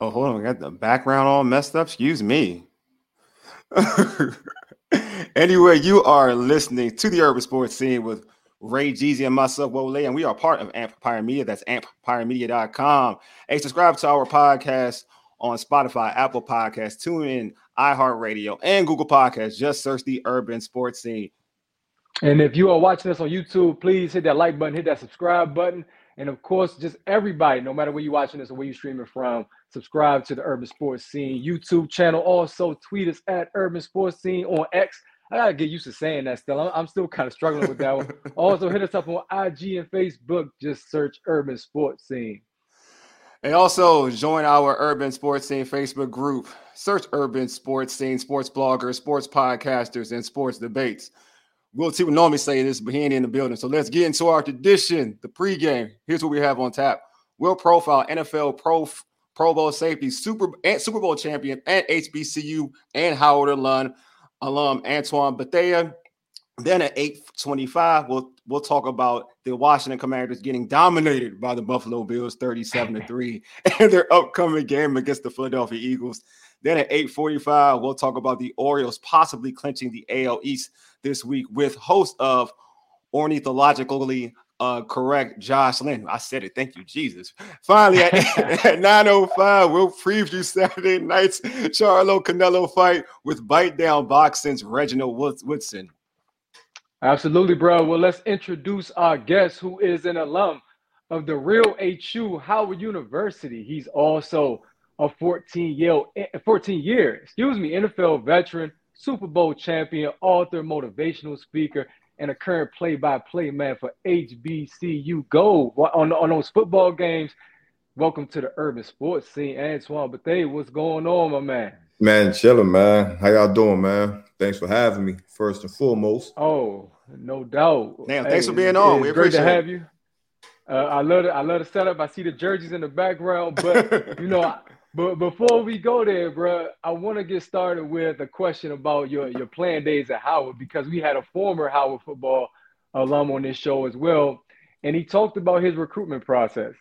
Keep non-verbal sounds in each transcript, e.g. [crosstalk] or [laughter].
Oh, hold on. I got the background all messed up. Excuse me. [laughs] anyway, you are listening to the Urban Sports Scene with Ray Jeezy and myself, Wole, and we are part of Empire Media. That's empiremedia.com. Hey, subscribe to our podcast on Spotify, Apple Podcasts, TuneIn, iHeartRadio, and Google Podcasts. Just search the Urban Sports Scene. And if you are watching us on YouTube, please hit that like button, hit that subscribe button. And of course, just everybody, no matter where you're watching this or where you're streaming from, subscribe to the Urban Sports Scene YouTube channel. Also, tweet us at Urban Sports Scene on X. I gotta get used to saying that still. I'm, I'm still kind of struggling with that one. [laughs] also, hit us up on IG and Facebook. Just search Urban Sports Scene. And also join our Urban Sports Scene Facebook group. Search Urban Sports Scene, sports bloggers, sports podcasters, and sports debates. Will T would normally say this, but he ain't in the building. So let's get into our tradition, the pregame. Here's what we have on tap. We'll Profile, NFL Pro Pro Bowl safety, Super and Super Bowl champion at HBCU and Howard alum, alum Antoine Bethea. Then at 825, we'll we'll talk about the Washington Commanders getting dominated by the Buffalo Bills 37 to 3 [laughs] and their upcoming game against the Philadelphia Eagles. Then at 845, we'll talk about the Orioles possibly clinching the AL East this week with host of Ornithologically uh, correct Josh Linn. I said it. Thank you, Jesus. Finally, at, [laughs] at 905, we'll preview Saturday night's Charlo Canelo fight with Bite Down Boxing's Reginald Woodson. Absolutely, bro. Well, let's introduce our guest who is an alum of the real HU Howard University. He's also a 14 year 14 year, excuse me, NFL veteran, Super Bowl champion, author, motivational speaker, and a current play-by-play man for HBCU Go on, on those football games. Welcome to the urban sports scene, Antoine Bethea. What's going on, my man? Man, chilling, man. How y'all doing, man? Thanks for having me, first and foremost. Oh, no doubt. Damn, hey, thanks for being on. We great to have you. Uh, I love it. I love the setup. I see the jerseys in the background, but [laughs] you know, but before we go there, bro, I want to get started with a question about your your playing days at Howard because we had a former Howard football alum on this show as well, and he talked about his recruitment process.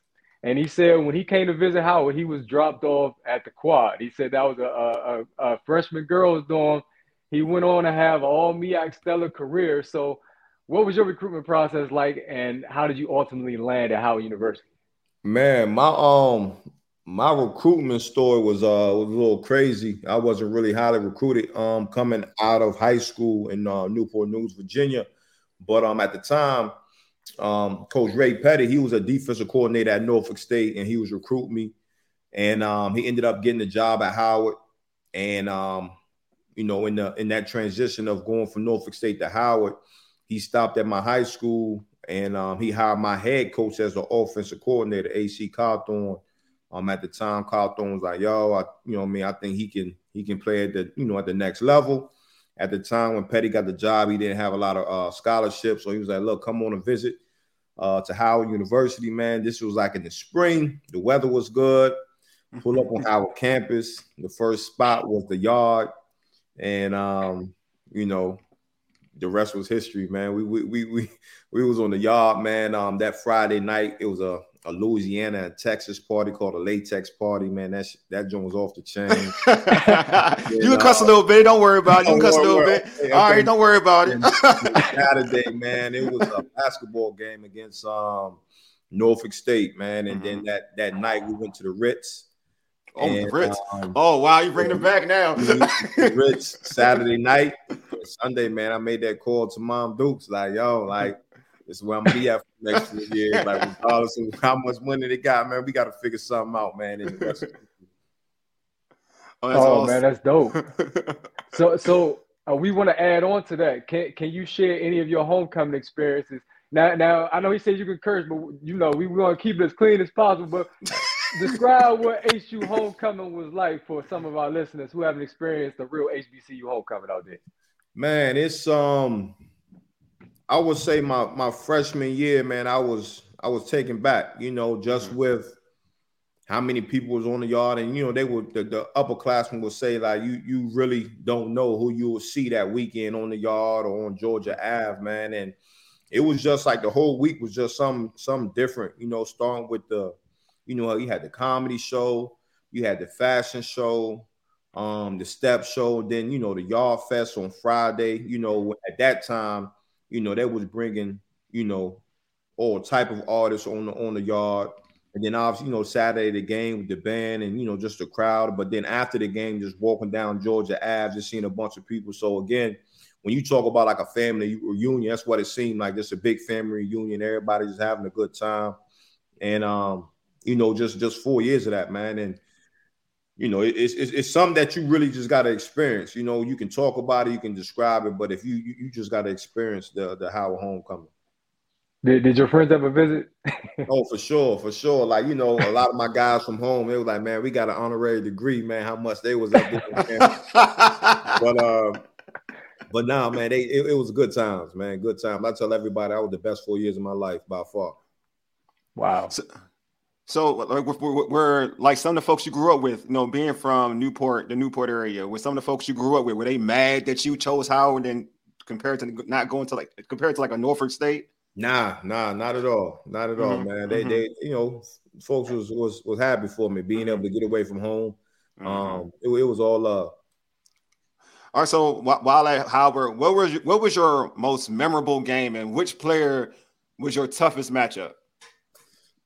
And he said when he came to visit Howard, he was dropped off at the quad. He said that was a, a, a freshman girls dorm. He went on to have an all MEAC stellar career. So, what was your recruitment process like, and how did you ultimately land at Howard University? Man, my um my recruitment story was uh was a little crazy. I wasn't really highly recruited um coming out of high school in uh, Newport News, Virginia, but um at the time, um Coach Ray Petty he was a defensive coordinator at Norfolk State, and he was recruiting me, and um he ended up getting the job at Howard, and um you know in the in that transition of going from Norfolk State to Howard, he stopped at my high school, and um he hired my head coach as the offensive coordinator, AC Cawthorn um, at the time, Cawthorn was like, "Yo, I, you know, what I mean, I think he can he can play at the you know at the next level." At the time when Petty got the job, he didn't have a lot of uh, scholarships, so he was like, "Look, come on a visit uh, to Howard University, man. This was like in the spring. The weather was good. Pull up on [laughs] Howard campus. The first spot was the yard, and um, you know, the rest was history, man. We we we we, we was on the yard, man. Um, that Friday night, it was a a Louisiana and Texas party called a latex party. Man, that sh- that joint was off the chain. [laughs] you can cuss a little bit. Don't worry about it. You can cuss a little bit. Okay, All right, don't worry about it. [laughs] Saturday, man, it was a basketball game against um, Norfolk State, man, and mm-hmm. then that that night we went to the Ritz. Oh, and, the Ritz. Um, oh, wow, you bringing it back now. Ritz Saturday night, Sunday, man. I made that call to Mom Dukes, like, yo, like this is where I'm gonna be at for the next few [laughs] years. Like regardless of how much money they got, man, we got to figure something out, man. oh, oh awesome. man, that's dope. [laughs] so, so uh, we want to add on to that. Can Can you share any of your homecoming experiences? Now, now I know he said you can curse, but you know we want to keep it as clean as possible. But [laughs] describe what HU homecoming was like for some of our listeners who haven't experienced the real HBCU homecoming out there. Man, it's um I would say my my freshman year, man, I was I was taken back, you know, just mm-hmm. with how many people was on the yard, and you know, they would the, the upperclassmen would say like you you really don't know who you will see that weekend on the yard or on Georgia Ave, man, and it was just like the whole week was just some some different, you know, starting with the, you know, you had the comedy show, you had the fashion show, um, the step show, then you know the yard fest on Friday, you know, at that time you know, they was bringing, you know, all type of artists on the on the yard. And then obviously, you know, Saturday the game with the band and you know just the crowd. But then after the game, just walking down Georgia Ave, just seeing a bunch of people. So again, when you talk about like a family reunion, that's what it seemed like. Just a big family reunion. Everybody just having a good time. And um, you know, just just four years of that, man. And you know, it's, it's, it's something that you really just got to experience. You know, you can talk about it, you can describe it, but if you you, you just got to experience the the Howard homecoming. Did, did your friends ever visit? [laughs] oh, for sure, for sure. Like you know, a lot of my guys from home, they were like, "Man, we got an honorary degree, man. How much they was up there?" [laughs] but uh, but now, nah, man, they it, it was good times, man. Good times. I tell everybody, I was the best four years of my life by far. Wow. So, so, like, we're, we're, like some of the folks you grew up with, you know, being from Newport, the Newport area, with some of the folks you grew up with, were they mad that you chose Howard and compared to not going to like compared to like a Norfolk State? Nah, nah, not at all, not at mm-hmm. all, man. They, mm-hmm. they, you know, folks was was was happy for me being able to get away from home. Mm-hmm. Um, it, it, was all love. All right, so while at Howard, what was your, what was your most memorable game, and which player was your toughest matchup?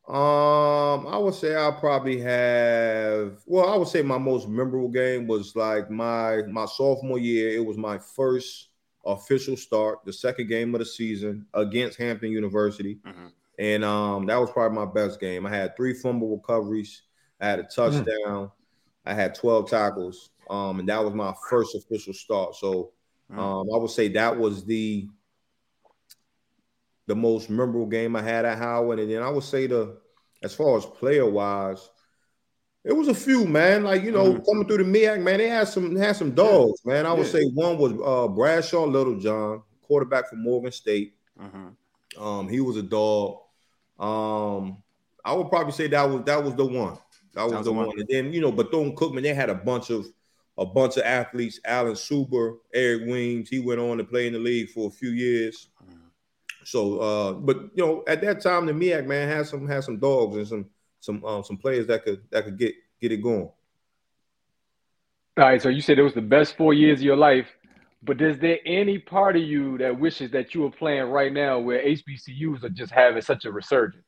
Um, I would say I probably have. Well, I would say my most memorable game was like my my sophomore year. It was my first official start, the second game of the season against Hampton University, mm-hmm. and um, that was probably my best game. I had three fumble recoveries. I had a mm. touchdown. Mm-hmm. I had twelve tackles. Um, and that was my first official start. So, mm. um, I would say that was the the most memorable game I had at Howard. And then I would say the as far as player wise, it was a few, man. Like you know, mm-hmm. coming through the MEAC, man, they had some had some dogs, man. I would yeah. say one was uh, Bradshaw Littlejohn, quarterback from Morgan State. Mm-hmm. Um, he was a dog. Um, I would probably say that was that was the one. That was, that was the one. one. And then you know, Bethune Cookman, they had a bunch of a bunch of athletes. Alan Suber, Eric Weems, he went on to play in the league for a few years. So, uh, but you know, at that time, the MEAC man had some had some dogs and some some um, some players that could that could get get it going. All right, so you said it was the best four years of your life, but is there any part of you that wishes that you were playing right now where HBCUs are just having such a resurgence?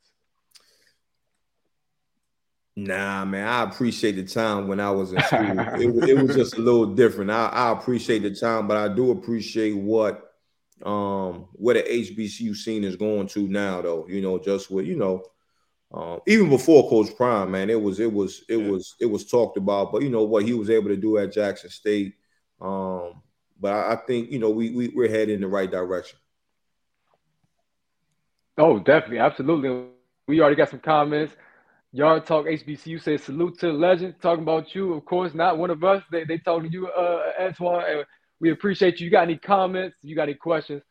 Nah, man, I appreciate the time when I was in school. [laughs] it, it was just a little different. I, I appreciate the time, but I do appreciate what um, where the HBCU scene is going to now, though. You know, just with you know, um, even before Coach Prime, man, it was it was it yeah. was it was talked about. But you know what he was able to do at Jackson State. Um, but I, I think you know we, we we're heading in the right direction. Oh, definitely, absolutely. We already got some comments. Yard Talk HBCU says salute to the legend. Talking about you, of course, not one of us. They they talking to you, uh, Antoine. We appreciate you. You got any comments? You got any questions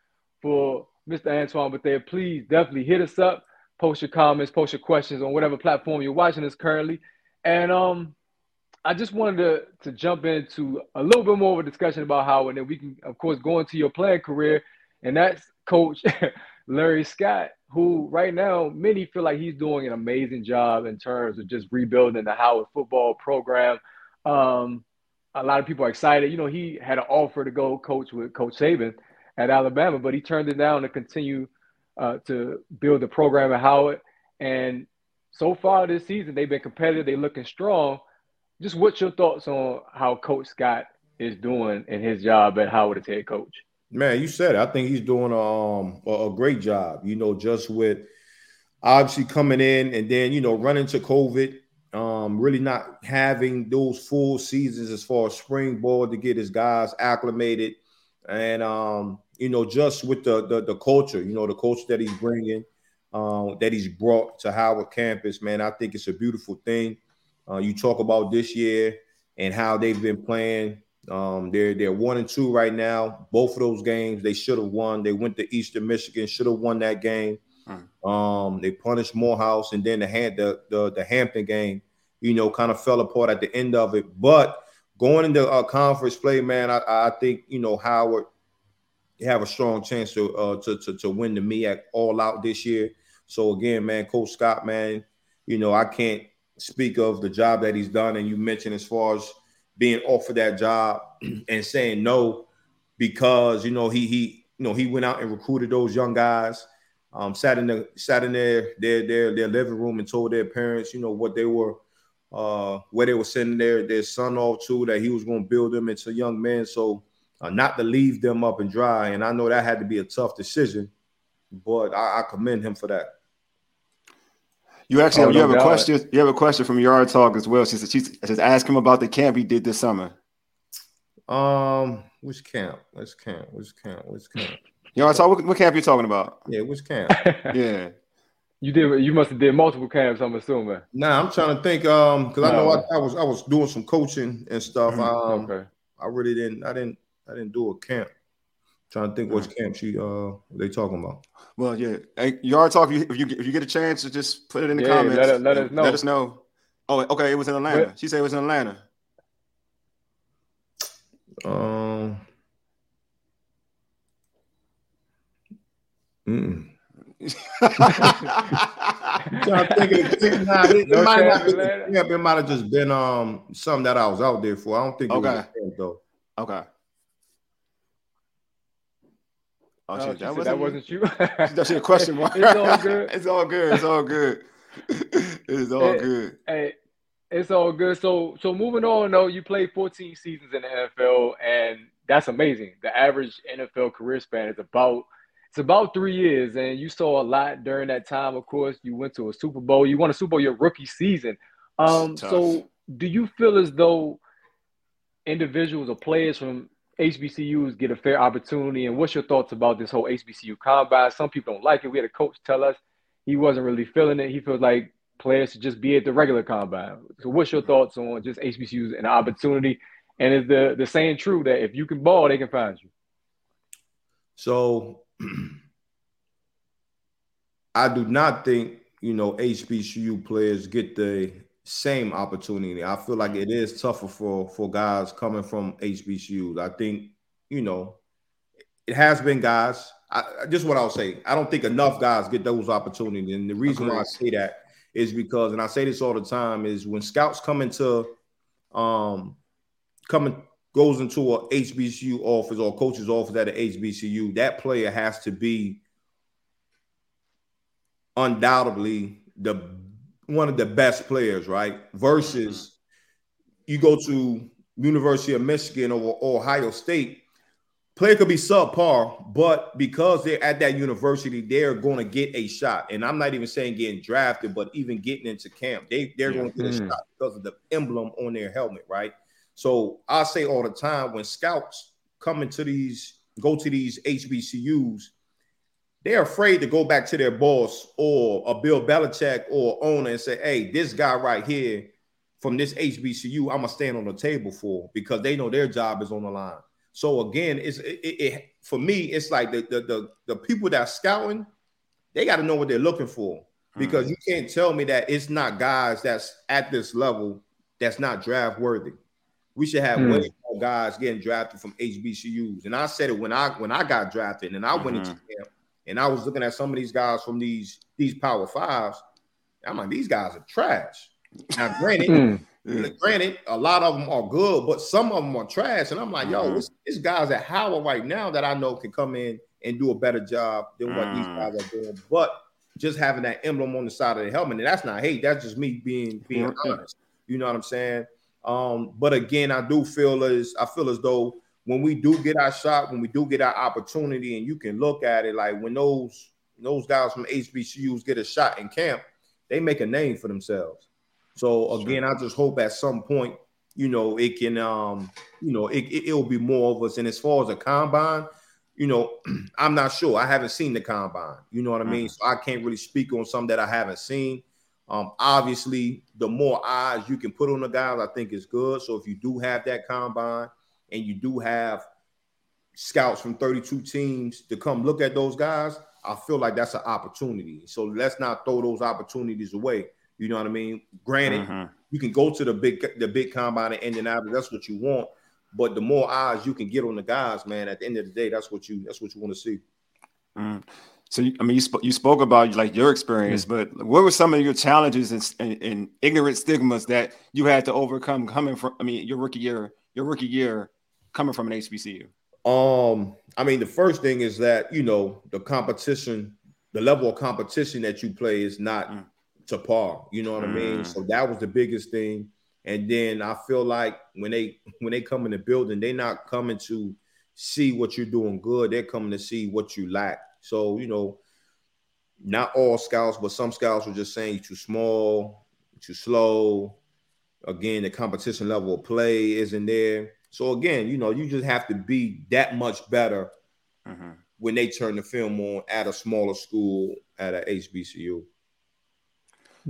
for Mr. Antoine Bethea? Please definitely hit us up. Post your comments, post your questions on whatever platform you're watching us currently. And um, I just wanted to, to jump into a little bit more of a discussion about how, and then we can, of course, go into your playing career. And that's Coach [laughs] Larry Scott, who right now many feel like he's doing an amazing job in terms of just rebuilding the Howard football program. Um, a lot of people are excited. You know, he had an offer to go coach with Coach Saban at Alabama, but he turned it down to continue uh, to build the program at Howard. And so far this season, they've been competitive. They're looking strong. Just what's your thoughts on how Coach Scott is doing in his job at Howard as head coach? Man, you said it. I think he's doing um, a, great job. You know, just with obviously coming in and then you know running to COVID, um, really not having those full seasons as far as spring ball to get his guys acclimated, and um, you know just with the, the the culture, you know the culture that he's bringing, um, that he's brought to Howard campus. Man, I think it's a beautiful thing. Uh, you talk about this year and how they've been playing. Um, they're they're one and two right now. Both of those games they should have won. They went to Eastern Michigan, should have won that game. Hmm. Um, they punished Morehouse, and then the, the the the Hampton game, you know, kind of fell apart at the end of it. But going into a conference play, man, I, I think you know Howard have a strong chance to uh, to, to to win the MEAC all out this year. So again, man, Coach Scott, man, you know, I can't speak of the job that he's done, and you mentioned as far as being offered that job [clears throat] and saying no because you know he he you know he went out and recruited those young guys. Um, sat in the sat in their their their their living room and told their parents, you know, what they were uh where they were sending their their son off to that he was going to build them into young men. So uh, not to leave them up and dry. And I know that had to be a tough decision, but I, I commend him for that. You actually oh, you have a question. You have a question from Yard Talk as well. She says, she says ask him about the camp he did this summer. Um, which camp? Which camp? Which camp? Which camp? Yard Talk. What, what camp you talking about? Yeah, which camp? [laughs] yeah. You did. You must have did multiple camps. I'm assuming. Nah, I'm trying to think. Um, because I know I, I, was I was doing some coaching and stuff. Mm-hmm. Um, okay. I really didn't. I didn't. I didn't do a camp. Trying to think which camp she uh they talking about. Well, yeah, hey, Yard Talk. If you if you get a chance to just put it in the yeah, comments, let, let, us know. Let us know. Oh, okay, it was in Atlanta. What? She said it was in Atlanta. Um. Mm. [laughs] trying to think of it, nah, it, it, might not be, yeah, it might have just been um something that I was out there for. I don't think it okay. was camp, though. Okay. Oh, oh shit, that, wasn't, that wasn't you. That's a question mark. it's all good. [laughs] it's all good. It's all good. [laughs] it's all hey, good. Hey, it's all good. So, so moving on. Though you played 14 seasons in the NFL, and that's amazing. The average NFL career span is about it's about three years, and you saw a lot during that time. Of course, you went to a Super Bowl. You won a Super Bowl your rookie season. Um, so do you feel as though individuals or players from HBCUs get a fair opportunity? And what's your thoughts about this whole HBCU combine? Some people don't like it. We had a coach tell us he wasn't really feeling it. He feels like players should just be at the regular combine. So what's your thoughts on just HBCUs and opportunity? And is the the saying true that if you can ball, they can find you? So [clears throat] I do not think you know HBCU players get the same opportunity. I feel like it is tougher for for guys coming from HBCUs. I think you know it has been guys. I, just what I'll say. I don't think enough guys get those opportunities, and the reason why I say that is because, and I say this all the time, is when scouts come into um coming goes into a HBCU office or coach's office at an HBCU, that player has to be undoubtedly the one of the best players, right? Versus you go to University of Michigan or, or Ohio State, player could be subpar, but because they're at that university, they're going to get a shot. And I'm not even saying getting drafted, but even getting into camp, they they're going to get a mm-hmm. shot because of the emblem on their helmet, right? So I say all the time when scouts come into these, go to these HBCUs, they're afraid to go back to their boss or a Bill Belichick or owner and say, hey, this guy right here from this HBCU, I'm gonna stand on the table for because they know their job is on the line. So again, it's it, it, for me, it's like the, the the the people that are scouting, they got to know what they're looking for because mm-hmm. you can't tell me that it's not guys that's at this level that's not draft worthy. We should have mm-hmm. way more guys getting drafted from HBCUs. And I said it when I when I got drafted and I mm-hmm. went into camp And I was looking at some of these guys from these these power fives. I'm like, these guys are trash. Now, granted, mm. granted, a lot of them are good, but some of them are trash. And I'm like, yo, mm-hmm. it's, guys at Howard right now that I know can come in and do a better job than what mm. these guys are doing. But just having that emblem on the side of the helmet, and that's not hate, that's just me being being mm-hmm. honest. You know what I'm saying? Um, but again, I do feel as I feel as though when we do get our shot, when we do get our opportunity, and you can look at it like when those those guys from HBCUs get a shot in camp, they make a name for themselves. So again, sure. I just hope at some point, you know, it can, um, you know, it, it will be more of us. And as far as a combine, you know, [clears throat] I'm not sure. I haven't seen the combine. You know what I mean? Mm-hmm. So I can't really speak on something that I haven't seen. Um, obviously, the more eyes you can put on the guys, I think is good. So if you do have that combine and you do have scouts from 32 teams to come look at those guys, I feel like that's an opportunity. So let's not throw those opportunities away. You know what I mean? Granted, mm-hmm. you can go to the big the big combine in Indianapolis. That's what you want. But the more eyes you can get on the guys, man, at the end of the day, that's what you that's what you want to see. Mm. So I mean, you spoke you spoke about like your experience, mm-hmm. but what were some of your challenges and, and, and, ignorant stigmas that you had to overcome coming from? I mean, your rookie year, your rookie year, coming from an HBCU. Um, I mean, the first thing is that you know the competition, the level of competition that you play is not mm. to par. You know what mm. I mean? Mm. So that was the biggest thing. And then I feel like when they when they come in the building, they're not coming to see what you're doing good. They're coming to see what you lack. So, you know, not all scouts, but some scouts are just saying you're too small, too slow. Again, the competition level of play isn't there. So again, you know, you just have to be that much better mm-hmm. when they turn the film on at a smaller school at a HBCU.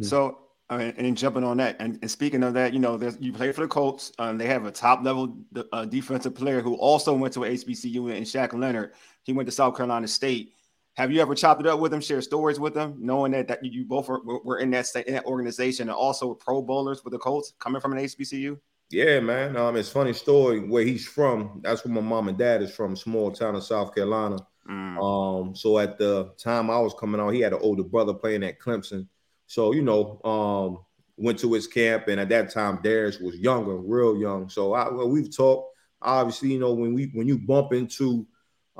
So I mean, and jumping on that, and, and speaking of that, you know, you play for the Colts. Um, they have a top level uh, defensive player who also went to a HBCU in Shaq Leonard. He went to South Carolina State. Have you ever chopped it up with them, share stories with them, knowing that, that you both were, were in that in that organization and also Pro Bowlers with the Colts coming from an HBCU? Yeah, man. Um, it's funny story where he's from. That's where my mom and dad is from, small town of South Carolina. Mm. Um, so at the time I was coming out, he had an older brother playing at Clemson. So, you know, um, went to his camp, and at that time, Darius was younger, real young. So I, well, we've talked. Obviously, you know, when we when you bump into,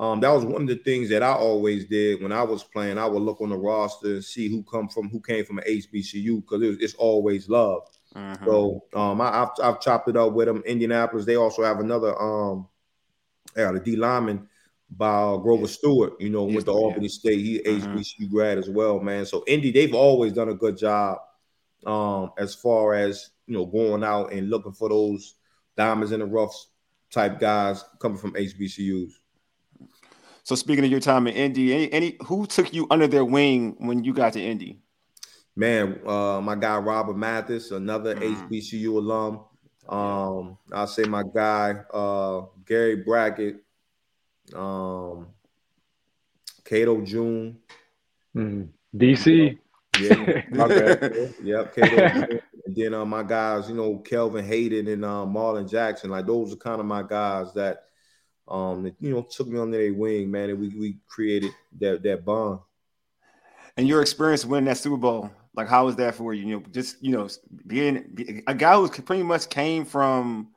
um, that was one of the things that I always did when I was playing. I would look on the roster and see who come from who came from an HBCU because it it's always love. Uh-huh. So um, I, have I've chopped it up with them. Indianapolis, they also have another um, yeah, the D lineman by Grover Stewart, you know, with the Albany yeah. State. He uh-huh. HBCU grad as well, man. So Indy, they've always done a good job um, as far as you know, going out and looking for those diamonds in the rough type guys coming from HBCUs. So speaking of your time in Indy, any, any who took you under their wing when you got to Indy? Man, uh, my guy Robert Mathis, another mm. HBCU alum. Um, I'll say my guy uh, Gary Brackett, um, Cato June, mm. DC. Yeah, [laughs] okay. yep. Cato, [laughs] and then uh, my guys, you know, Kelvin Hayden and uh, Marlin Jackson. Like those are kind of my guys that, um, that, you know, took me under their wing, man, and we we created that that bond. And your experience winning that Super Bowl, like how was that for you? You know, just you know, being a guy who pretty much came from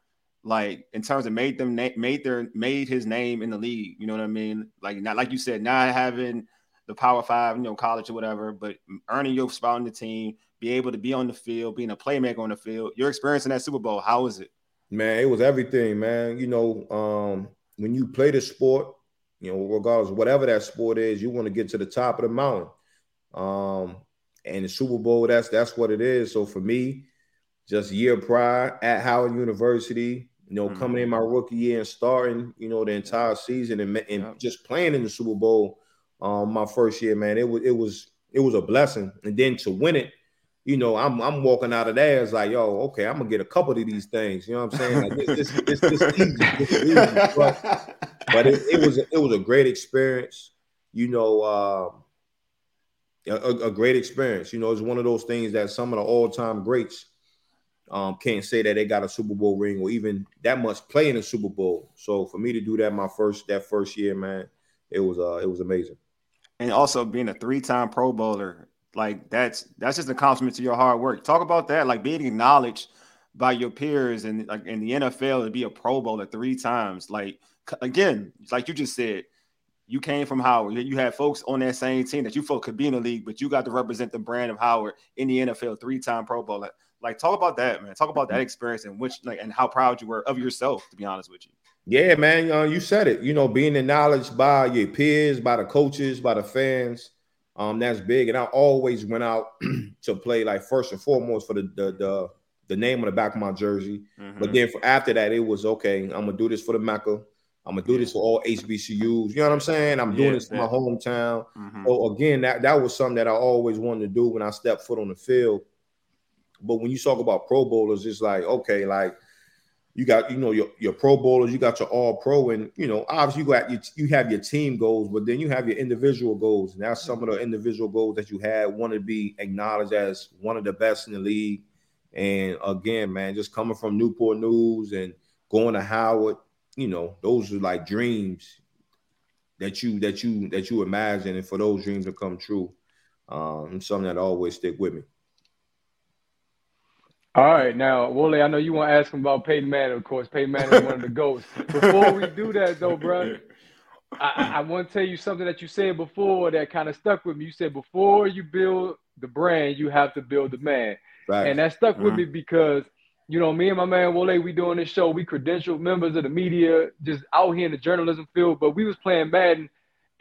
like in terms of made them made their made his name in the league. You know what I mean? Like not like you said, not having the Power Five, you know, college or whatever, but earning your spot on the team, be able to be on the field, being a playmaker on the field. Your experience in that Super Bowl, how was it? Man, it was everything, man. You know, um, when you play the sport, you know, regardless whatever that sport is, you want to get to the top of the mountain. Um, and the Super Bowl, that's that's what it is. So for me, just year prior at Howard University, you know, mm-hmm. coming in my rookie year and starting, you know, the entire season and, and yeah. just playing in the Super Bowl um, my first year, man, it was it was it was a blessing. And then to win it, you know, I'm I'm walking out of there it's like, yo, okay, I'm gonna get a couple of these things. You know what I'm saying? Like this, this, this, this easy, this easy. But, but it, it, was it was a great experience. You know, uh, a, a, great experience. You know, it's one of those things that some of the all time greats um, can't say that they got a Super Bowl ring or even that much play in a Super Bowl. So for me to do that my first that first year, man, it was uh it was amazing. and also being a three-time Pro Bowler, like that's that's just a compliment to your hard work. Talk about that, like being acknowledged by your peers and like in the NFL to be a Pro Bowler three times. Like again, like you just said, you came from Howard. You had folks on that same team that you felt could be in the league, but you got to represent the brand of Howard in the NFL, three-time Pro Bowler. Like, talk about that, man. Talk about that experience and which, like, and how proud you were of yourself. To be honest with you. Yeah, man. Uh, you said it. You know, being acknowledged by your peers, by the coaches, by the fans. Um, that's big. And I always went out [clears throat] to play like first and foremost for the the the, the name on the back of my jersey. Mm-hmm. But then for after that, it was okay. I'm gonna do this for the Mecca. I'm gonna do this for all HBCUs. You know what I'm saying? I'm doing yeah, this for my hometown. Mm-hmm. So again, that that was something that I always wanted to do when I stepped foot on the field. But when you talk about Pro Bowlers, it's like okay, like you got you know your, your Pro Bowlers, you got your All Pro, and you know obviously you got your, you have your team goals, but then you have your individual goals, and that's some of the individual goals that you had. Want to be acknowledged as one of the best in the league, and again, man, just coming from Newport News and going to Howard you know, those are like dreams that you that you that you imagine, and for those dreams to come true, um, something that always stick with me. All right, now Wole, I know you want to ask him about Peyton Manning. Of course, Peyton Manning is one of the goats. Before we do that, though, bro, I, I want to tell you something that you said before that kind of stuck with me. You said before you build the brand, you have to build the man, right. and that stuck mm-hmm. with me because you know, me and my man Wole, we doing this show. We credentialed members of the media, just out here in the journalism field. But we was playing Madden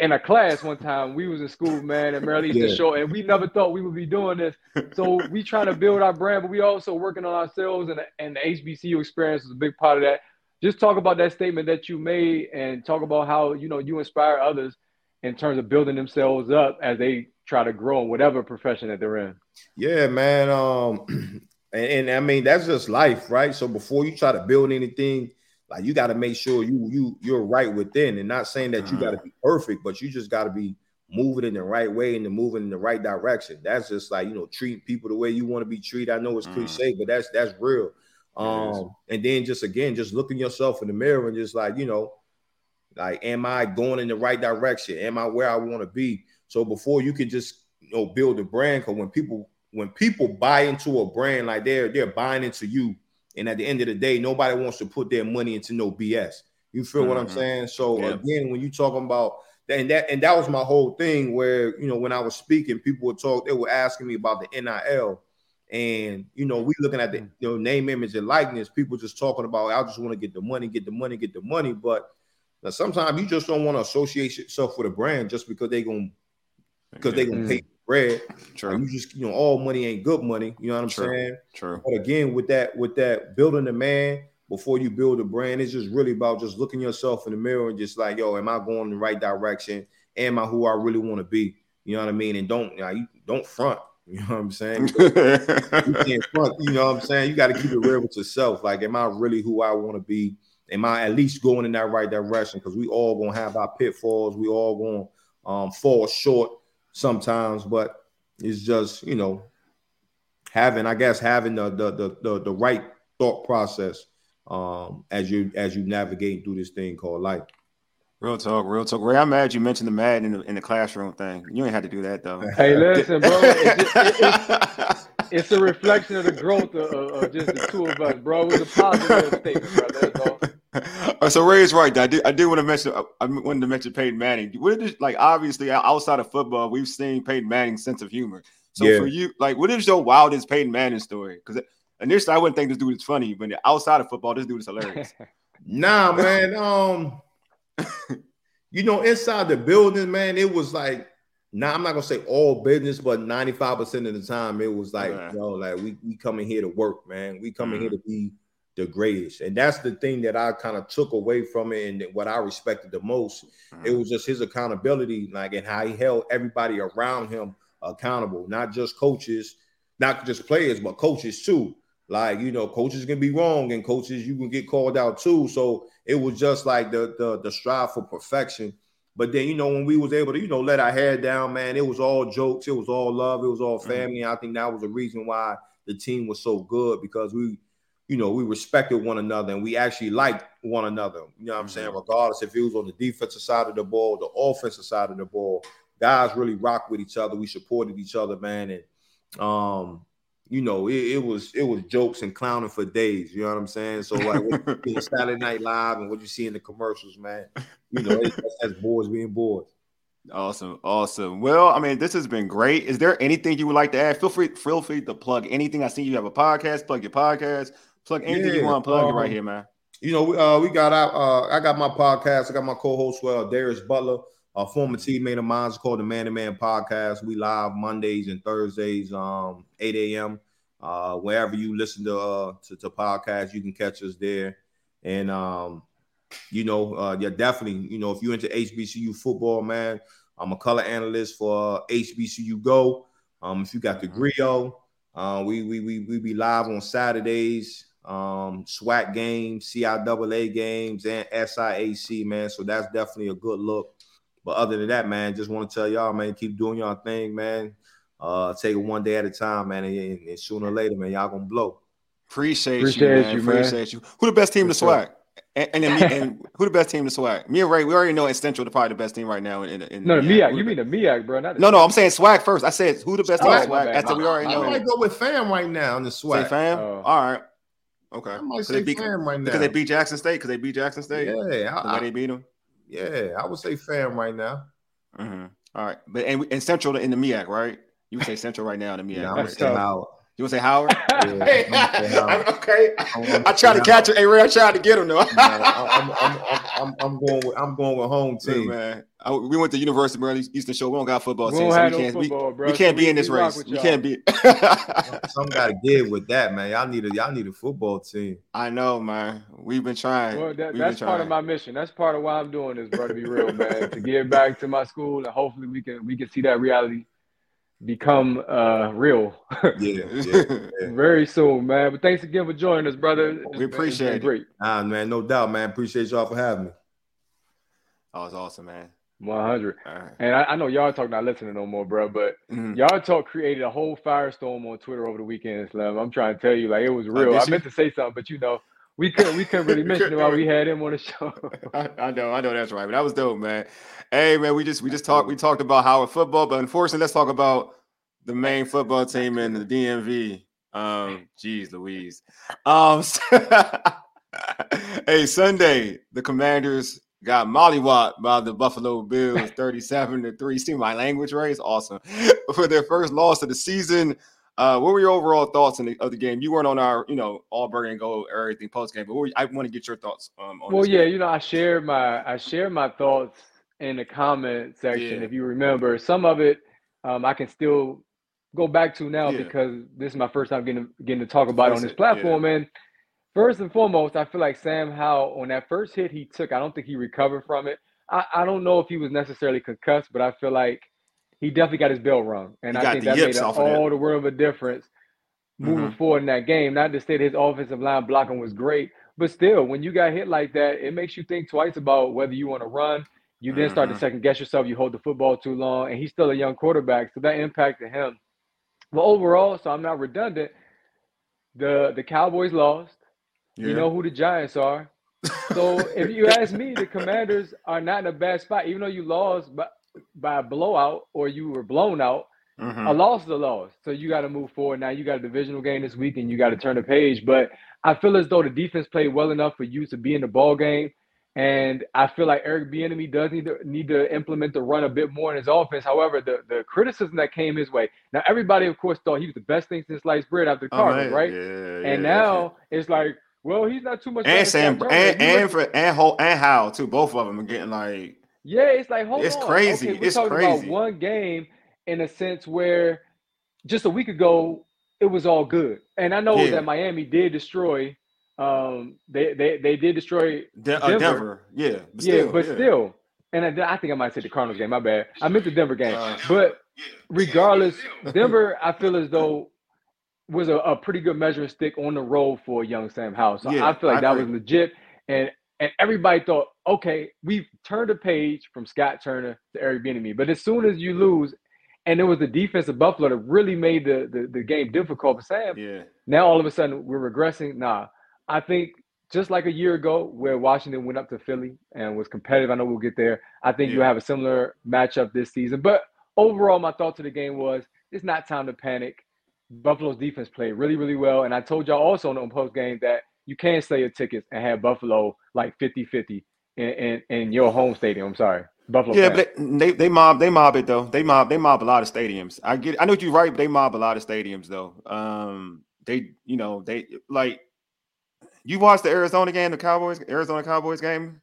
in a class one time. We was in school, man, at Maryland Eastern yeah. Shore, and we never thought we would be doing this. So we trying to build our brand, but we also working on ourselves, and and the HBCU experience is a big part of that. Just talk about that statement that you made, and talk about how you know you inspire others in terms of building themselves up as they try to grow in whatever profession that they're in. Yeah, man. Um, [clears throat] And, and, I mean that's just life, right? So before you try to build anything, like you got to make sure you you you're right within, and not saying that you got to mm-hmm. be perfect, but you just got to be moving in the right way and moving in the right direction. That's just like you know treat people the way you want to be treated. I know it's mm. cliche, but that's that's real. Um, and then just again, just looking yourself in the mirror and just like you know, like, am I going in the right direction? Am I where I want to be? So before you can just you know build a brand, because when people when people buy into a brand like they're they're buying into you, and at the end of the day, nobody wants to put their money into no BS. You feel mm-hmm. what I'm mm-hmm. saying? So yeah. again, when you talking about that, and that and that was my whole thing where you know when I was speaking, people would talk, they were asking me about the NIL. And you know, we looking at the you know name, image, and likeness. People just talking about, I just want to get the money, get the money, get the money. But sometimes you just don't want to associate yourself with a brand just because they gonna because they gonna pay bread. True. You just you know all money ain't good money. You know what I'm True. saying? True. But again, with that with that building a man before you build a brand, it's just really about just looking yourself in the mirror and just like, yo, am I going in the right direction? Am I who I really want to be? You know what I mean? And don't you, know, you don't front. [laughs] You know what I'm saying? [laughs] you can't front. You know what I'm saying? You got to keep it real with yourself. Like, am I really who I want to be? Am I at least going in that right direction? Because we all gonna have our pitfalls. We all gonna um, fall short sometimes, but it's just you know having I guess having the the the the, the right thought process um, as you as you navigate through this thing called life. Real talk, real talk. Ray, I'm mad you mentioned the mad in the, in the classroom thing. You ain't had to do that though. Hey, listen, bro. It's, just, it's, [laughs] it's, a reflection of the growth of, of, just the two of us, bro. It was a positive statement, bro. That's all. So Ray is right. I did. I did want to mention. I wanted to mention Peyton Manning. What is like? Obviously, outside of football, we've seen Peyton Manning's sense of humor. So yeah. for you, like, what is your wildest Peyton Manning story? Because initially, I wouldn't think this dude is funny, but outside of football, this dude is hilarious. [laughs] nah, man. Um, [laughs] you know, inside the building, man, it was like. Now I'm not gonna say all business, but 95% of the time it was like, you know, like we we coming here to work, man. We coming mm-hmm. here to be the greatest. And that's the thing that I kind of took away from it and what I respected the most. Mm-hmm. It was just his accountability, like and how he held everybody around him accountable, not just coaches, not just players, but coaches too. Like, you know, coaches can be wrong and coaches you can get called out too. So it was just like the the, the strive for perfection. But then, you know, when we was able to, you know, let our hair down, man, it was all jokes, it was all love, it was all mm-hmm. family. Mm-hmm. I think that was the reason why the team was so good because we you know, we respected one another and we actually liked one another. You know what I'm saying? Mm-hmm. Regardless if it was on the defensive side of the ball, the offensive side of the ball, guys really rock with each other. We supported each other, man, and um, you know, it, it, was it was jokes and clowning for days. You know what I'm saying? So like what you Saturday Night Live and what you see in the commercials, man. You know, that's boys being boys. Awesome, awesome. Well, I mean, this has been great. Is there anything you would like to add? Feel free, feel free to plug anything. I see you have a podcast. Plug your podcast. Plug anything yeah, you want to plug um, it right here, man. You know, uh, we got out. Uh, I got my podcast. I got my co-host, well, Darius Butler, a former teammate of mine. It's called the Man to Man Podcast. We live Mondays and Thursdays, um, 8 a.m. Uh, wherever you listen to, uh, to to podcasts, you can catch us there. And um, you know, uh, yeah, definitely. You know, if you're into HBCU football, man, I'm a color analyst for HBCU Go. Um, if you got the mm-hmm. Grio, uh, we we we we be live on Saturdays um, SWAC games, CIAA games, and SIAC, man. So that's definitely a good look. But other than that, man, just want to tell y'all, man, keep doing y'all thing, man. Uh, take it one day at a time, man, and, and sooner or later, man, y'all gonna blow. Appreciate, Appreciate you, man. You, Appreciate you. Who the best team to SWAC? And, and, then me, and [laughs] who the best team to SWAC? Me and Ray, we already know Central the probably the best team right now. In, in no, the MEAC. You mean the MEAC, bro? no, no, I'm saying SWAC first. I said who the best team SWAC. SWAC after we already know. I might go with Fam right now in the SWAC. Say Fam. Oh. All right. Okay. I might say beat, fam right now. Because they beat Jackson State. Because they beat Jackson State. Yeah, the I, way they beat them. Yeah, I would say fam right now. Mm-hmm. All right, but and, and Central in the MEAC, right? You would say Central right now in the MEAC. Yeah, I would say Howard. You want to say Howard? [laughs] Yeah, hey, okay. I tried to catch him. Hey, Ray, I tried to get him though. I'm, I'm, I'm, I'm, going with I'm going with home team. man. I, we went to University of Maryland Eastern Shore. We don't got football team, so we can't. Football, we, we, can't so be in this race. We can't be. Some got to give with that, man. Y'all need a y'all need a football team. I know, man. We've been trying. Well, that, that's part of my mission. That's part of why I'm doing this, bro. To be real, man. to give back to my school, and hopefully we can we can see that reality become uh real. yeah, [laughs] yeah, yeah, very soon, man. But thanks again for joining us, brother. It's we appreciate it. Great. Ah, man, no doubt, man. Appreciate y'all for having me. That was awesome, man. 100. Right. And I, I, know y'all talk not listening no more, bro, but mm-hmm. y'all talk created a whole firestorm on Twitter over the weekend, Slim. I'm trying to tell you, like, it was real. I meant to say something, but you know, we couldn't we couldn't really [laughs] mention it while we had him on the show. [laughs] I, I, know, I know that's right, but that was dope, man. Hey, man, we just we just talked we talked about Howard football, but unfortunately, let's talk about the main football team in the DMV. Um, geez, Louise. Um, [laughs] hey, Sunday, the Commanders got mollywopped by the Buffalo Bills 37 to 3. See my language, right? It's awesome. For their first loss of the season. Uh, what were your overall thoughts the, of the game? You weren't on our, you know, all Burgundy and Gold or everything post game, but were, I want to get your thoughts. Um, well, yeah, game. you know, I shared my I shared my thoughts in the comment section. Yeah. If you remember, some of it um, I can still go back to now yeah. because this is my first time getting getting to talk about it on this platform. Yeah. And first and foremost, I feel like Sam Howell on that first hit he took, I don't think he recovered from it. I, I don't know if he was necessarily concussed, but I feel like he definitely got his bell rung, and I think that made all the world of a difference moving mm-hmm. forward in that game. Not to say that his offensive line blocking was great, but still, when you got hit like that, it makes you think twice about whether you want to run. You then start to mm-hmm. second guess yourself. You hold the football too long, and he's still a young quarterback, so that impacted him. But overall, so I'm not redundant. The the Cowboys lost. Yeah. You know who the Giants are. So if you [laughs] ask me, the Commanders are not in a bad spot, even though you lost by, by a blowout or you were blown out. Mm-hmm. A loss is a loss. So you got to move forward. Now you got a divisional game this week and you got to turn the page. But I feel as though the defense played well enough for you to be in the ball game. And I feel like Eric Bieniemy does need to need to implement the run a bit more in his offense. However, the, the criticism that came his way. Now, everybody, of course, thought he was the best thing since sliced bread after the oh, Cardinals, oh, right? Yeah, and yeah, now it's like, well, he's not too much. And Sam and and, for, and Ho, and Howell too. Both of them are getting like. Yeah, it's like hold it's on. crazy. Okay, we're it's talking crazy. About one game in a sense where just a week ago it was all good, and I know yeah. that Miami did destroy um, they they they did destroy De- uh, Denver. Denver. Yeah, but yeah, but yeah. still, and I, I, think I might say the Cardinals game. My bad. I meant the Denver game. Uh, but regardless, [laughs] Denver, I feel as though was a, a, pretty good measuring stick on the road for young Sam Howell. So I feel like I that agree. was legit, and and everybody thought, okay, we've turned a page from Scott Turner to Eric Bieniemy. But as soon as you lose, and it was the defense of Buffalo that really made the, the, the game difficult for Sam. Yeah. Now all of a sudden we're regressing. Nah, I think just like a year ago, where Washington went up to Philly and was competitive. I know we'll get there. I think yeah. you have a similar matchup this season. But overall, my thought to the game was it's not time to panic. Buffalo's defense played really, really well. And I told y'all also on the post game that you can't sell your tickets and have Buffalo like 50 50 in, in, in, your home stadium. I'm sorry. Buffalo. Yeah, but they, they mob they mob it though. They mob they mob a lot of stadiums. I get I know you're right, but they mob a lot of stadiums though. Um they you know they like you watched the Arizona game, the Cowboys, Arizona Cowboys game.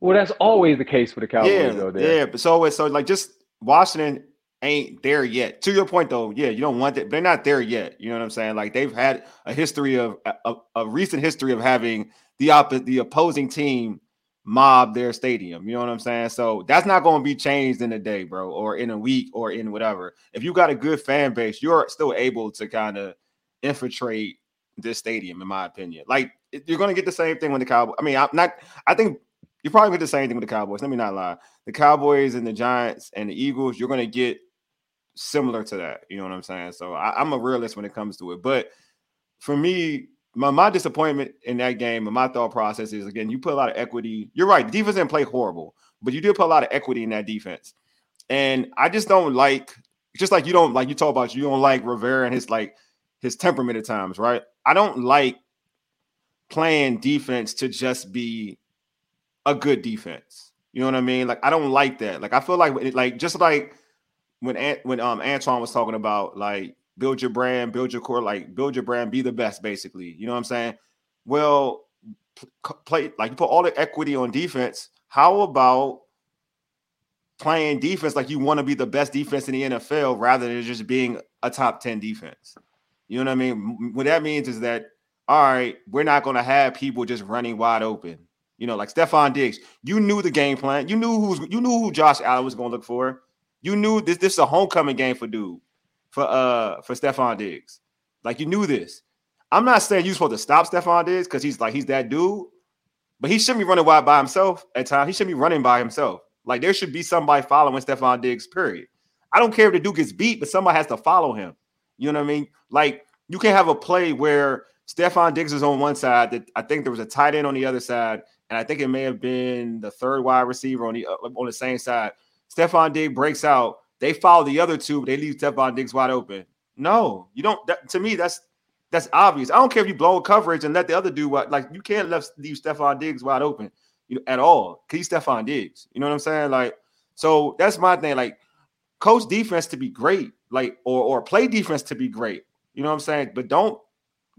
Well, that's always the case for the Cowboys. Yeah, though, there. yeah. But so it's so like just Washington ain't there yet. To your point, though, yeah, you don't want it. They're not there yet. You know what I'm saying? Like they've had a history of a, a recent history of having the op- the opposing team mob their stadium. You know what I'm saying? So that's not going to be changed in a day, bro, or in a week, or in whatever. If you got a good fan base, you're still able to kind of infiltrate this stadium, in my opinion. Like you're going to get the same thing with the Cowboys. I mean, I'm not. I think you're probably get the same thing with the Cowboys. Let me not lie. The Cowboys and the Giants and the Eagles, you're going to get similar to that. You know what I'm saying? So I, am a realist when it comes to it. But for me, my, my disappointment in that game and my thought process is again, you put a lot of equity. You're right. Defense didn't play horrible, but you did put a lot of equity in that defense. And I just don't like, just like you don't like you talk about, you don't like Rivera and his like his temperament at times, right? I don't like playing defense to just be a good defense. You know what I mean? Like I don't like that. Like I feel like like just like when when um Antoine was talking about like build your brand, build your core, like build your brand, be the best, basically. You know what I'm saying? Well, play like you put all the equity on defense. How about playing defense like you want to be the best defense in the NFL rather than just being a top 10 defense? You know what I mean? What that means is that all right, we're not going to have people just running wide open. You know, like Stefon Diggs, you knew the game plan. You knew who's you knew who Josh Allen was going to look for. You knew this this is a homecoming game for dude, for uh for Stefon Diggs. Like you knew this. I'm not saying you're supposed to stop Stefon Diggs because he's like he's that dude, but he shouldn't be running wide by himself at times. He shouldn't be running by himself. Like there should be somebody following Stefon Diggs, period. I don't care if the dude gets beat, but somebody has to follow him. You know what I mean? Like you can't have a play where Stefon Diggs is on one side, that I think there was a tight end on the other side, and I think it may have been the third wide receiver on the uh, on the same side. Stefon Diggs breaks out. They follow the other two, but they leave Stefon Diggs wide open. No, you don't. That, to me, that's that's obvious. I don't care if you blow coverage and let the other do what. Like you can't let leave Stefon Diggs wide open, you know, at all. He's Stefon Diggs. You know what I'm saying? Like, so that's my thing. Like, coach defense to be great, like, or or play defense to be great. You know what I'm saying? But don't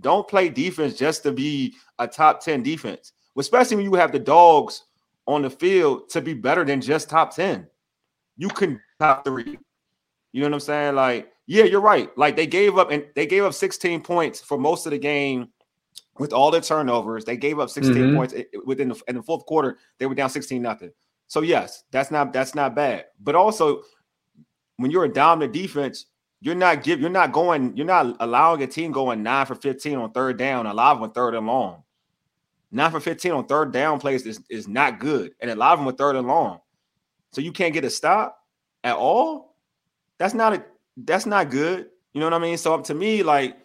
don't play defense just to be a top 10 defense especially when you have the dogs on the field to be better than just top 10. You can top three. You know what I'm saying? Like, yeah, you're right. Like they gave up and they gave up 16 points for most of the game with all the turnovers. They gave up 16 mm-hmm. points within the in the fourth quarter. They were down 16 nothing. So yes, that's not that's not bad. But also, when you're a dominant defense, you're not give you're not going you're not allowing a team going nine for 15 on third down, a lot of them third and long. Nine for 15 on third down plays is, is not good. And a lot of them are third and long. So you can't get a stop at all. That's not a that's not good. You know what I mean? So up to me, like,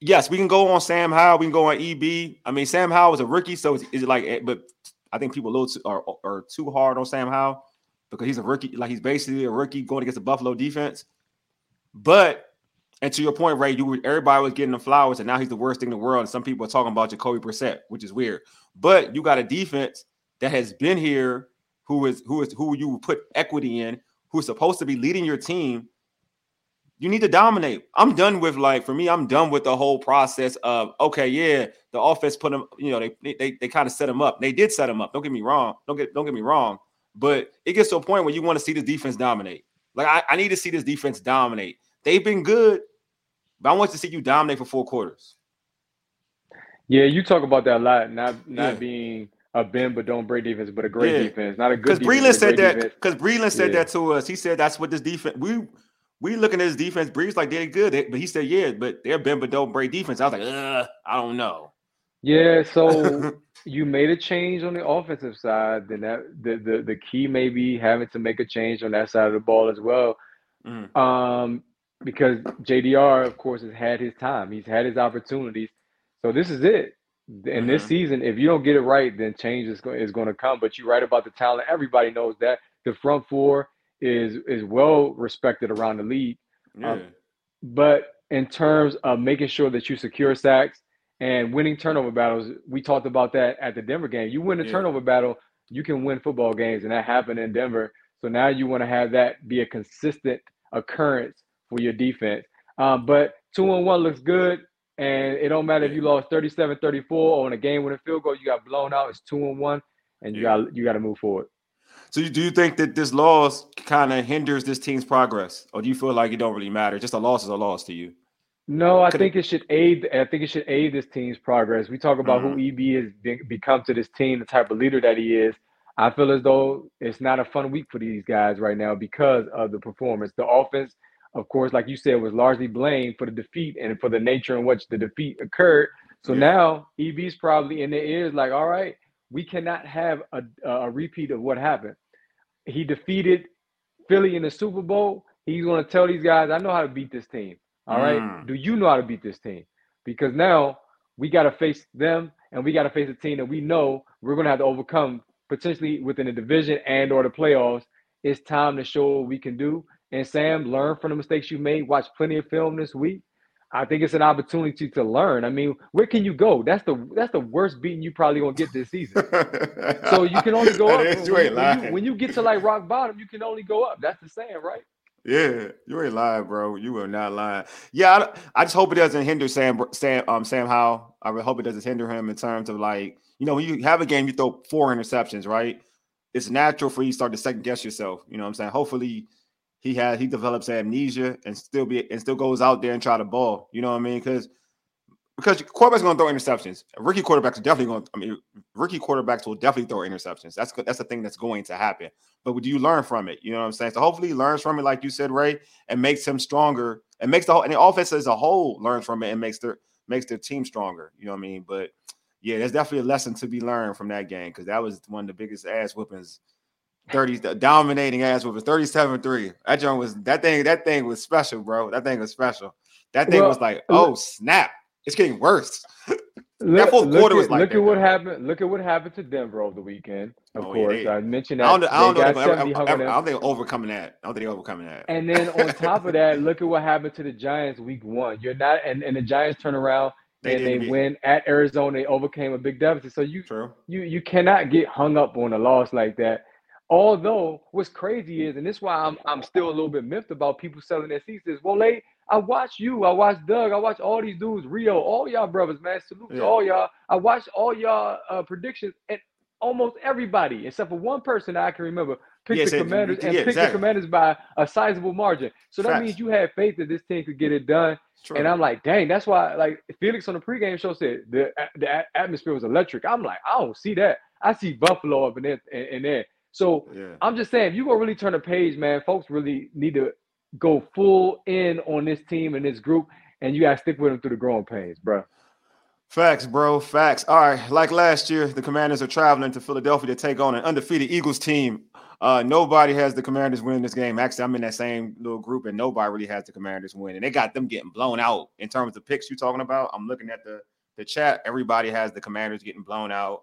yes, we can go on Sam Howell, we can go on EB. I mean, Sam Howell was a rookie, so is it like, eh, but I think people a little too, are, are too hard on Sam Howell because he's a rookie, like he's basically a rookie going against the Buffalo defense. But and to your point, Ray, you everybody was getting the flowers, and now he's the worst thing in the world. And some people are talking about Jacoby Brissett, which is weird. But you got a defense that has been here, who is who is who you put equity in, who's supposed to be leading your team. You need to dominate. I'm done with like for me, I'm done with the whole process of okay, yeah, the offense put them, you know, they they they kind of set them up. They did set them up. Don't get me wrong. Don't get don't get me wrong. But it gets to a point where you want to see the defense dominate. Like I, I need to see this defense dominate. They've been good, but I want to see you dominate for four quarters. Yeah, you talk about that a lot. Not not yeah. being a bend but don't break defense, but a great yeah. defense, not a good. Defense. Because Breland said that. Because Breland said yeah. that to us. He said that's what this defense. We we looking at his defense. Bree's like they're good, but he said yeah, but they're bend but don't break defense. I was like, I don't know. Yeah, so [laughs] you made a change on the offensive side. Then that the, the the key may be having to make a change on that side of the ball as well. Mm. Um, because JDR, of course, has had his time. He's had his opportunities. So this is it. In mm-hmm. this season, if you don't get it right, then change is, go- is going to come. But you're right about the talent. Everybody knows that. The front four is is well respected around the league. Yeah. Um, but in terms of making sure that you secure sacks and winning turnover battles, we talked about that at the Denver game. You win a Yeah. turnover battle, you can win football games, and that happened in Denver. So now you want to have that be a consistent occurrence for your defense. Um, but two and one looks good, and it don't matter if you lost 37-34 or in a game with a field goal, you got blown out. It's two and one, and you got you got to move forward. So you, do you think that this loss kind of hinders this team's progress, or do you feel like it don't really matter? Just a loss is a loss to you. No, I Could think it should aid. I think it should aid this team's progress. We talk about who mm-hmm. EB has be, become to this team, the type of leader that he is. I feel as though it's not a fun week for these guys right now because of the performance. The offense, of course, like you said, was largely blamed for the defeat and for the nature in which the defeat occurred. So Yeah. now EB's probably in their ears, like, all right, we cannot have a, a repeat of what happened. He defeated Philly in the Super Bowl. He's going to tell these guys, I know how to beat this team. All right. Mm. Do you know how to beat this team? Because now we got to face them and we got to face a team that we know we're going to have to overcome potentially within the division and or the playoffs. It's time to show what we can do. And Sam, learn from the mistakes you made. Watch plenty of film this week. I think it's an opportunity to learn. I mean, where can you go? That's the that's the worst beating you probably gonna get this season. [laughs] So you can only go up. is- you when, ain't when you, lying. when you get to like rock bottom, you can only go up. That's the saying, right? Yeah, you ain't lying, bro. You are not lying. Yeah, I, I just hope it doesn't hinder Sam Sam um Sam Howell. I hope it doesn't hinder him in terms of like you know when you have a game you throw four interceptions, right? It's natural for you to start to second guess yourself. You know what I'm saying? Hopefully he has he develops amnesia and still be and still goes out there and try to ball. You know what I mean? Because because quarterbacks going to throw interceptions. Rookie quarterbacks are definitely going. I mean, rookie quarterbacks will definitely throw interceptions. That's that's the thing that's going to happen. But do you learn from it? You know what I'm saying? So hopefully he learns from it, like you said, Ray, and makes him stronger, and makes the whole and the offense as a whole learns from it and makes their makes their team stronger. You know what I mean? But yeah, there's definitely a lesson to be learned from that game because that was one of the biggest ass whoopings. 30 dominating ass whoopings, 37-3. That joint was that thing, that thing was special, bro. That thing was special. That thing Well, was like, oh snap, it's getting worse. [laughs] Look, fourth look quarter at, was like look that, at what though. happened. Look at what happened to Denver over the weekend. Of Oh, yeah, course, they- I mentioned I that don't, I don't know. gonna- 70 I, hung I, on I them. don't think overcoming that. I don't think they're overcoming that. And then on [laughs] top of that, look at what happened to the Giants week one. You're not, and, and the Giants turn around They and they beat- win at Arizona. They overcame a big deficit. So you True. you you cannot get hung up on a loss like that. Although what's crazy is, and this is why I'm I'm still a little bit miffed about people selling their seats. Is well, they I watch you, I watch Doug, I watch all these dudes, Rio, all y'all brothers, man. Salute Yeah. to all y'all. I watch all y'all uh, predictions, and almost everybody, except for one person that I can remember, picked Yeah, the Commanders and yeah, picked exactly. the Commanders by a sizable margin. So that Facts. means you had faith that this team could get it done. True. And I'm like, dang, that's why. Like Felix on the pregame show said, the the atmosphere was electric. I'm like, I don't see that. I see Buffalo up in there. In there. So yeah. I'm just saying, if you gonna really turn the page, man, folks really need to go full in on this team and this group, and you gotta stick with them through the growing pains, bro. Facts, bro. Facts. All right. Like last year, the Commanders are traveling to Philadelphia to take on an undefeated Eagles team. Uh, nobody has the Commanders winning this game. Actually, I'm in that same little group, and nobody really has the Commanders win. And they got them getting blown out in terms of picks you're talking about. I'm looking at the the chat. Everybody has the Commanders getting blown out.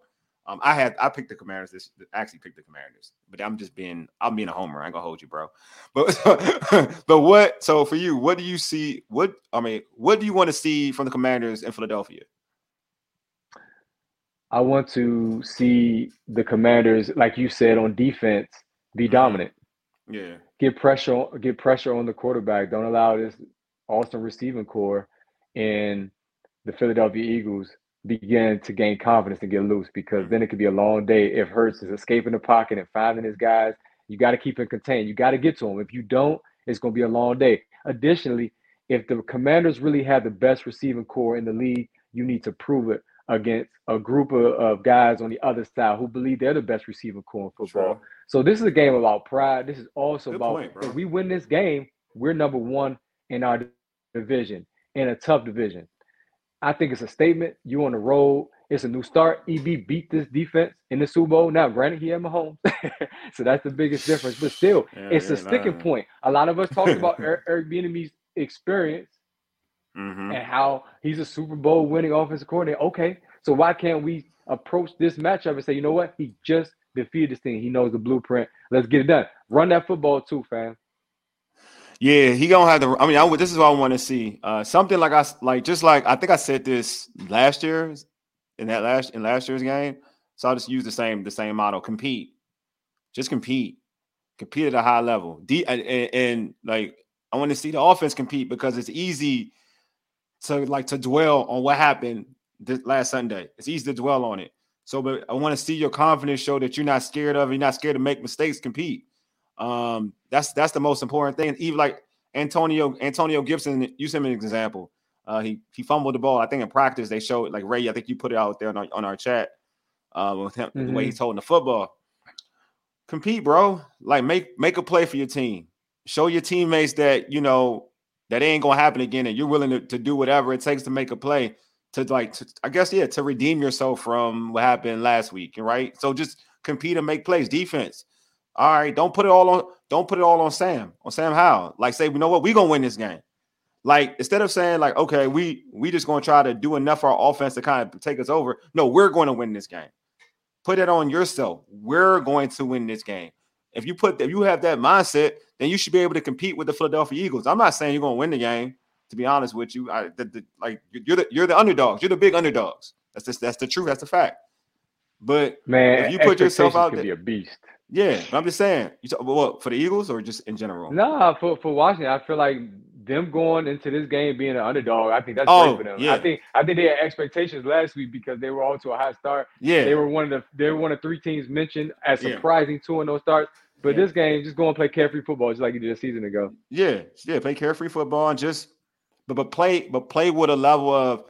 Um, I had I picked the Commanders. This actually picked the Commanders, but I'm just being I'm being a homer. I ain't gonna hold you, bro. [laughs] But but what? So for you, what do you see? What I mean, what do you want to see from the Commanders in Philadelphia? I want to see the Commanders, like you said, on defense, be Mhm. dominant. Yeah. Get pressure, get pressure on the quarterback. Don't allow this awesome receiving core in the Philadelphia Eagles begin to gain confidence and get loose because then it could be a long day if Hurts is escaping the pocket and finding his guys. You got to keep him contained. You got to get to him. If you don't, it's going to be a long day. Additionally, if the Commanders really have the best receiving core in the league, you need to prove it against a group of, of guys on the other side who believe they're the best receiving core in football. True. So this is a game about pride. This is also Good about point, if we win this game, we're number one in our division in a tough division. I think it's a statement. You on the road. It's a new start. EB beat this defense in the Super Bowl. Now, granted, he had Mahomes, [laughs] so that's the biggest difference. But still, Yeah, it's yeah, a sticking nah. point. A lot of us talk about [laughs] Eric, Eric Bieniemy's experience Mm-hmm. and how he's a Super Bowl winning offensive coordinator. Okay, so why can't we approach this matchup and say, you know what, he just defeated this thing. He knows the blueprint. Let's get it done. Run that football too, fam. Yeah, he gonna have to. I mean, I, this is what I want to see. Uh, something like I like, just like I think I said this last year in that last in last year's game. So I'll just use the same the same model. Compete, just compete, compete at a high level. D and, and, and like I want to see the offense compete because it's easy to like to dwell on what happened this last Sunday. It's easy to dwell on it. So, but I want to see your confidence show that you're not scared of. You're not scared to make mistakes. Compete. Um, that's that's the most important thing. Even like Antonio Antonio Gibson, use him as an example. Uh, he he fumbled the ball. I think in practice they showed like Ray. I think you put it out there on our, on our chat uh, with him mm-hmm. the way mm-hmm. he's holding the football. Compete, bro. Like make make a play for your team. Show your teammates that you know that ain't gonna happen again, and you're willing to, to do whatever it takes to make a play to like to, I guess yeah to redeem yourself from what happened last week, right? So just compete and make plays. Defense. All right, don't put it all on. Don't put it all on Sam. On Sam Howell. Like say, you know what? we're gonna win this game. Like instead of saying like, okay, we we just gonna try to do enough for our offense to kind of take us over. No, we're going to win this game. Put it on yourself. We're going to win this game. If you put if you have that mindset, then you should be able to compete with the Philadelphia Eagles. I'm not saying you're gonna win the game. To be honest with you, I the, the, like you're the you're the underdogs. You're the big underdogs. That's just that's the truth. That's the fact. But man, if you put yourself out there, be a beast. Yeah, I'm just saying. You talk, what for the Eagles or just in general? Nah, for for Washington, I feel like them going into this game being an underdog. I think that's oh, great for them. Yeah. I think I think they had expectations last week because they were all to a high start. Yeah, they were one of the they were one of three teams mentioned as surprising yeah. two in those starts. But yeah. this game, just go and play carefree football, just like you did a season ago. Yeah, yeah, play carefree football and just, but but play but play with a level of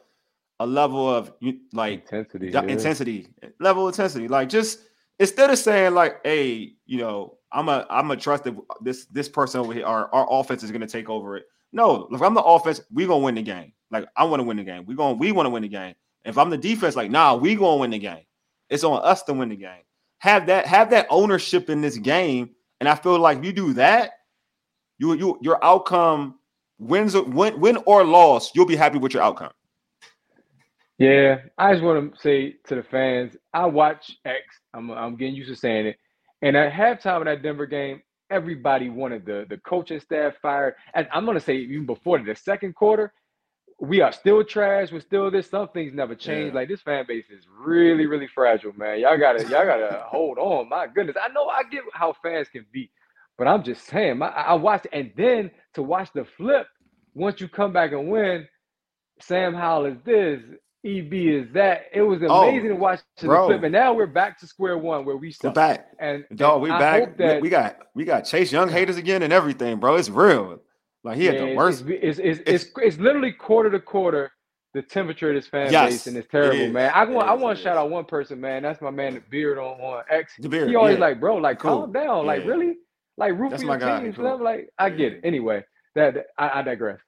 a level of like intensity, yeah. intensity, level of intensity. Like just instead of saying like, hey, you know, I'm a I'm a trusted this this person over here, our, our offense is gonna take over it. No, if I'm the offense, we gonna win the game. Like I want to win the game. We going we want to win the game. If I'm the defense, like nah, we gonna win the game. It's on us to win the game. Have that have that ownership in this game, and I feel like if you do that, you you your outcome wins win win or loss, you'll be happy with your outcome. Yeah, I just want to say to the fans, I watch X. I'm I'm getting used to saying it. And at halftime of that Denver game, everybody wanted the the coaching staff fired. And I'm gonna say even before the second quarter, we are still trash. We're still this. Some things never change. Yeah. Like this fan base is really, really fragile, man. Y'all gotta, y'all gotta [laughs] hold on. My goodness, I know I get how fans can be, but I'm just saying. My, I watched, and then to watch the flip. Once you come back and win, Sam Howell is this, EB is that. It was oh, amazing oh, to watch the bro. flip, and now we're back to square one where we We're back, and, dog, we back. That, we got we got Chase Young haters again and everything, bro. It's real. Like he had the worst. It's it's, it's, it's, it's literally quarter to quarter the temperature of this fan yes, base, and it's terrible, man. I want I want to shout out one person, man. That's my man, the beard on, on X. The beard, he always yeah. like, bro, like cool. calm down, yeah. like really, like root for your team. Cool. Like I get it. Anyway, that, that I, I, digress.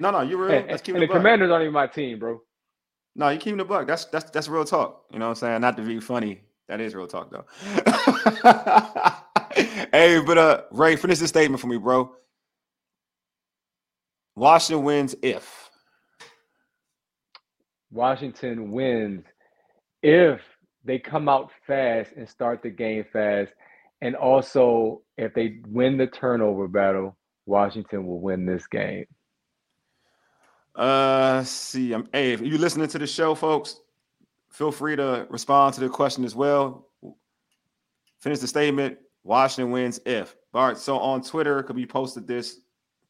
No, no, you're real. Let's [laughs] keep it. and the. Commanders aren't even my team, bro. No, you keep the buck. That's that's that's real talk. You know what I'm saying? Not to be funny. That is real talk though. [laughs] hey, but uh Ray, finish this statement for me, bro. Washington wins if Washington wins if they come out fast and start the game fast. And also, if they win the turnover battle, Washington will win this game. Uh, see, I'm, hey, if you listening to the show, folks, feel free to respond to the question as well. Finish the statement. Washington wins if. All right, so on Twitter, could be posted this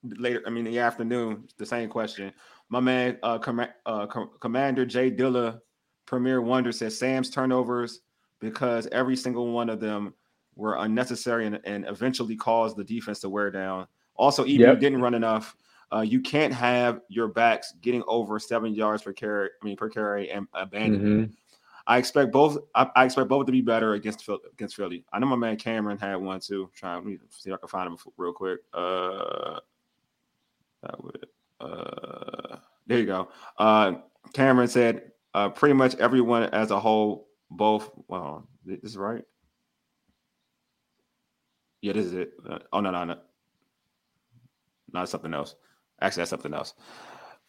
later. I mean, the afternoon, the same question. My man, uh, Com- uh, Com- Commander Jay Dilla, Premier Wonder says Sam's turnovers because every single one of them were unnecessary and, and eventually caused the defense to wear down. Also, EB yep. didn't run enough. Uh, you can't have your backs getting over seven yards per carry. I mean, per carry and abandoning. Mm-hmm. I expect both. I, I, expect both to be better against against Philly. I know my man Cameron had one too. Trying to see if I can find him real quick. Uh, that would. Uh, there you go. Uh, Cameron said uh, pretty much everyone as a whole, both. Well, this is right. Yeah, this is it. Uh, oh no, no, no, not something else. Actually, that's something else.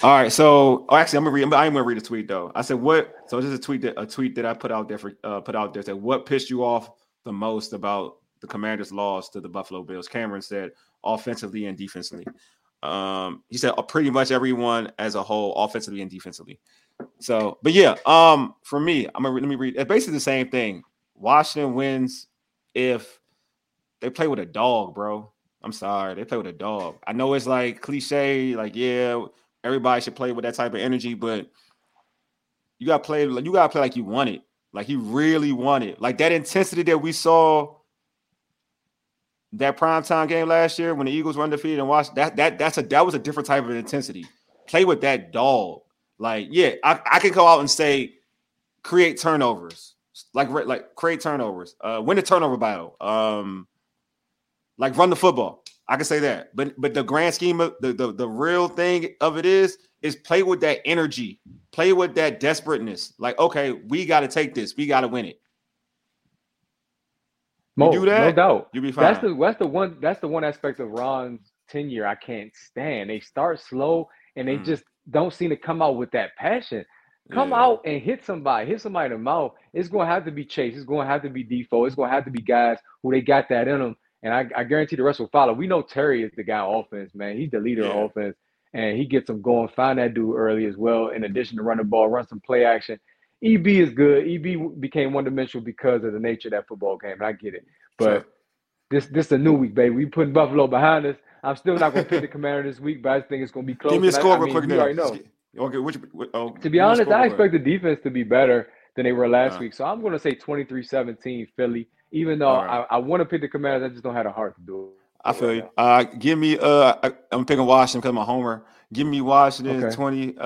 All right, so oh, actually, I'm gonna read. I'm gonna read a tweet though. I said, "What?" So this is a tweet that a tweet that I put out there for uh, put out there. Said, "What pissed you off the most about the Commanders' loss to the Buffalo Bills. Cameron said offensively and defensively. Um, he said uh, pretty much everyone as a whole, offensively and defensively. So, but yeah, um, for me, I'm gonna let me read. It's basically the same thing. Washington wins if they play with a dog, bro. I'm sorry, they play with a dog. I know it's like cliche, like yeah, everybody should play with that type of energy, but you gotta play. You gotta play like you want it, like he really want it, like that intensity that we saw that primetime game last year when the Eagles were undefeated and watched that that that's a that was a different type of intensity. Play with that dog. Like, yeah, I, I can go out and say create turnovers. Like like create turnovers. Uh win the turnover battle. Um like run the football. I can say that. But but the grand scheme of the, the the real thing of it is is play with that energy. Play with that desperateness. Like, okay, we got to take this. We got to win it. Mo, do that, no doubt. You'll be fine. That's the that's the one that's the one aspect of Ron's tenure I can't stand. They start slow and they mm. just don't seem to come out with that passion. Come yeah. out and hit somebody, hit somebody in the mouth. It's going to have to be Chase. It's going to have to be Defoe. It's going to have to be guys who they got that in them. And I, I guarantee the rest will follow. We know Terry is the guy on offense, man. He's the leader yeah. offense, and he gets them going. Find that dude early as well. In addition to run the ball, run some play action. EB is good. EB became one dimensional because of the nature of that football game. And I get it. But sure. this this is a new week, baby. We putting Buffalo behind us. I'm still not going to pick the Commander this week, but I think it's going to be close. Give me a score I, real I mean, quick. already know. Okay, which, oh, to be honest, I expect the defense to be better than they were last uh, week. So I'm going to say 23-17 Philly. Even though right. I, I want to pick the Commanders, I just don't have the heart to do it. I feel you. Uh, give me. Uh, I, am picking Washington because I'm a homer. Give me Washington okay. 20, uh,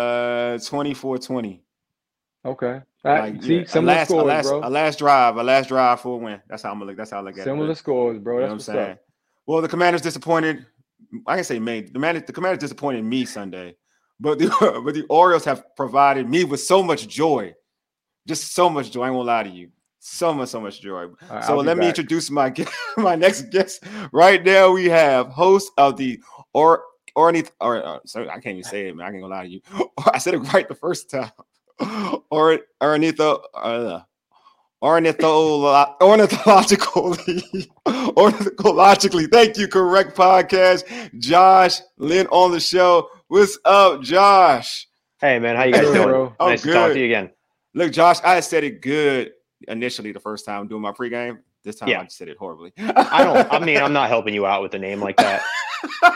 24-20. Okay. Like, See, yeah, similar last, scores, a last, bro. A last drive, a last drive for a win. That's how I'm gonna look. That's how I look at similar it. Similar scores, bro. That's you know what I'm saying. Up. Well, the Commanders disappointed. I can say me. The man, the Commanders disappointed me Sunday, but the [laughs] but the Orioles have provided me with so much joy, just so much joy. I won't lie to you, so much, so much joy. Right, so let back. me introduce my [laughs] my next guest. Right now, we have host of the or ornith or uh, sorry, I can't even say it, man. I can't gonna lie to you. [laughs] I said it right the first time. [laughs] or ornitho uh, ornitholo- ornithologically ornithologically thank you correct podcast josh linn on the show what's up josh hey man how you guys doing bro? Oh, nice good. to talk to you again look josh i said it good initially the first time doing my pregame this time yeah. i said it horribly i don't i mean i'm not helping you out with a name like that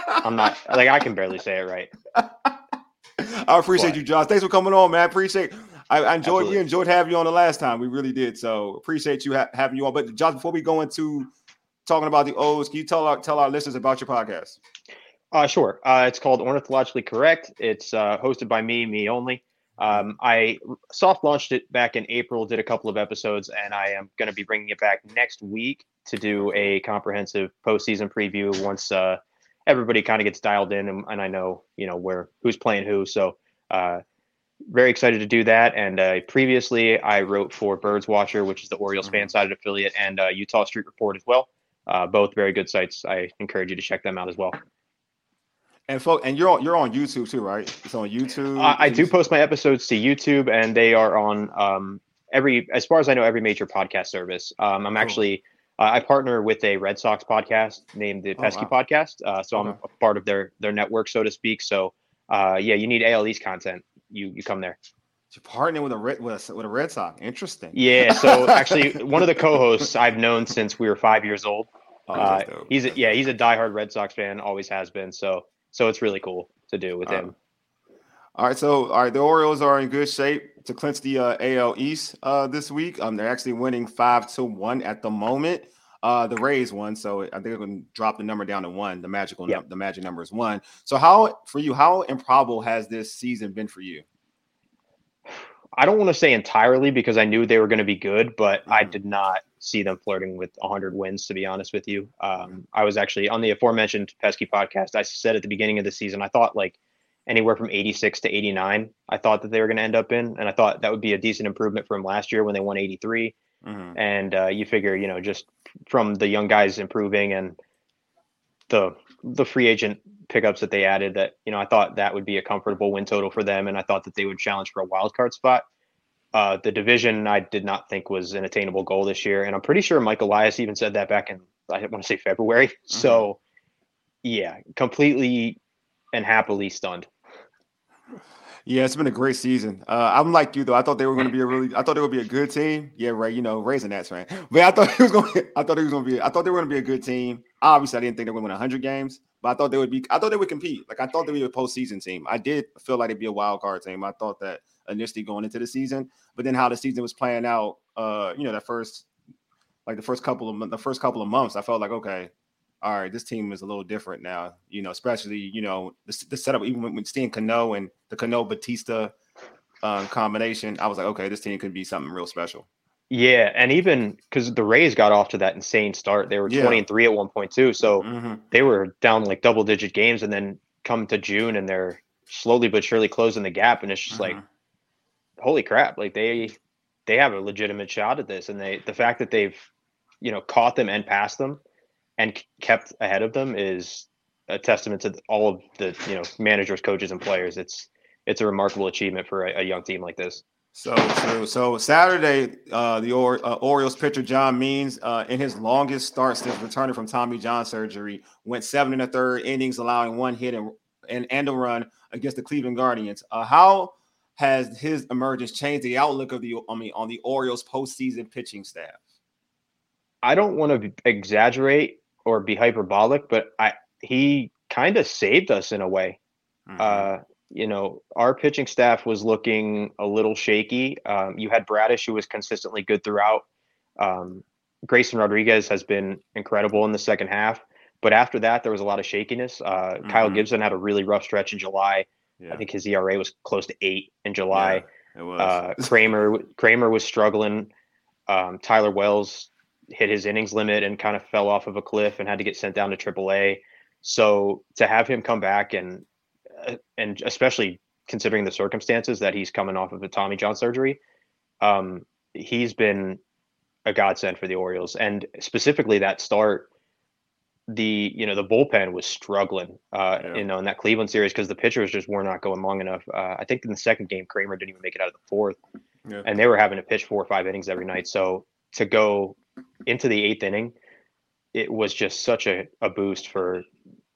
i'm not like i can barely say it right I appreciate but, you, Josh. Thanks for coming on, man. Appreciate. I, I enjoyed absolutely. we enjoyed having you on the last time. We really did. So appreciate you ha- having you on. But Josh, before we go into talking about the O's, can you tell our tell our listeners about your podcast? Uh, sure. Uh, it's called Ornithologically Correct. It's uh, hosted by me, me only. Um, I soft launched it back in April, did a couple of episodes, and I am going to be bringing it back next week to do a comprehensive postseason preview once uh, everybody kind of gets dialed in and, and, I know you know where who's playing who. So uh, very excited to do that. And uh, previously, I wrote for Birds Watcher, which is the Orioles mm-hmm. fan sided affiliate, and uh, Eutaw Street Report as well. Uh, both very good sites. I encourage you to check them out as well. And folks, and you're on you're on YouTube too, right? It's on YouTube. I do post my episodes to YouTube, and they are on um, every, as far as I know, every major podcast service. Um, I'm actually uh, I partner with a Red Sox podcast named the oh, Pesky wow. Podcast, uh, so okay. I'm a part of their their network, so to speak. So uh, yeah, you need ALE's content. You you come there. You're partnering with a red with a, with a Red Sox. Interesting. Yeah. So [laughs] actually, one of the co-hosts I've known since we were five years old. Oh, uh, he's a, yeah, he's a diehard Red Sox fan. Always has been. So so it's really cool to do with him. All right, so all right, the Orioles are in good shape to clinch the uh, AL East uh, this week. Um, they're actually winning five to one at the moment. Uh, the Rays won, so I think they're going to drop the number down to one. The magical, yep. the magic number is one. So, how for you? How improbable has this season been for you? I don't want to say entirely because I knew they were going to be good, but mm-hmm. I did not see them flirting with 100 wins. To be honest with you, um, I was actually on the aforementioned Pesky podcast. I said at the beginning of the season, I thought like anywhere from 86 to 89. I thought that they were going to end up in, and I thought that would be a decent improvement from last year when they won 83. Mm-hmm. And uh, you figure, you know, just from the young guys improving and the the free agent pickups that they added, that you know, I thought that would be a comfortable win total for them, and I thought that they would challenge for a wild card spot. Uh, the division I did not think was an attainable goal this year, and I'm pretty sure Mike Elias even said that back in I want to say February. Mm-hmm. So, yeah, completely and happily stunned. Yeah, it's been a great season. Uh, I'm like you though. I thought they were going to be a really. I thought they would be a good team. Yeah, right. You know, raising that right. But I thought it was going. I thought it was going to be. I thought they were going to be a good team. Obviously, I didn't think they were going to win 100 games, but I thought they would be. I thought they would compete. Like I thought they would be a postseason team. I did feel like they'd be a wild card team. I thought that initially going into the season, but then how the season was playing out. Uh, you know, that first, like the first couple of the first couple of months, I felt like okay, all right, this team is a little different now. You know, especially you know the, the setup even when, when seeing Cano and the Cano Bautista um, combination, I was like, okay, this team could be something real special. Yeah, and even because the Rays got off to that insane start, they were yeah. twenty and three at one point too. So mm-hmm. they were down like double digit games, and then come to June, and they're slowly but surely closing the gap, and it's just mm-hmm. like, holy crap! Like they they have a legitimate shot at this, and they the fact that they've you know caught them and passed them and kept ahead of them is a testament to all of the you know managers, coaches, and players. It's it's a remarkable achievement for a, a young team like this. So true. So Saturday, uh, the or, uh, Orioles pitcher John Means, uh, in his longest start since returning from Tommy John surgery, went seven and a third innings, allowing one hit and and, and a run against the Cleveland Guardians. Uh, how has his emergence changed the outlook of the I mean on the Orioles postseason pitching staff? I don't want to exaggerate or be hyperbolic, but I he kind of saved us in a way. Mm-hmm. Uh, you know, our pitching staff was looking a little shaky. Um, you had Bradish, who was consistently good throughout. Um, Grayson Rodriguez has been incredible in the second half, but after that, there was a lot of shakiness. Uh, mm-hmm. Kyle Gibson had a really rough stretch in July. Yeah. I think his ERA was close to eight in July. Yeah, it was. Uh, Kremer Kremer was struggling. Um, Tyler Wells hit his innings limit and kind of fell off of a cliff and had to get sent down to AAA. So to have him come back and uh, and especially considering the circumstances that he's coming off of a Tommy John surgery, um, he's been a godsend for the Orioles. And specifically that start, the you know the bullpen was struggling, uh, yeah. you know, in that Cleveland series because the pitchers just were not going long enough. Uh, I think in the second game, Kremer didn't even make it out of the fourth, yeah. and they were having to pitch four or five innings every night. So to go into the eighth inning, it was just such a, a boost for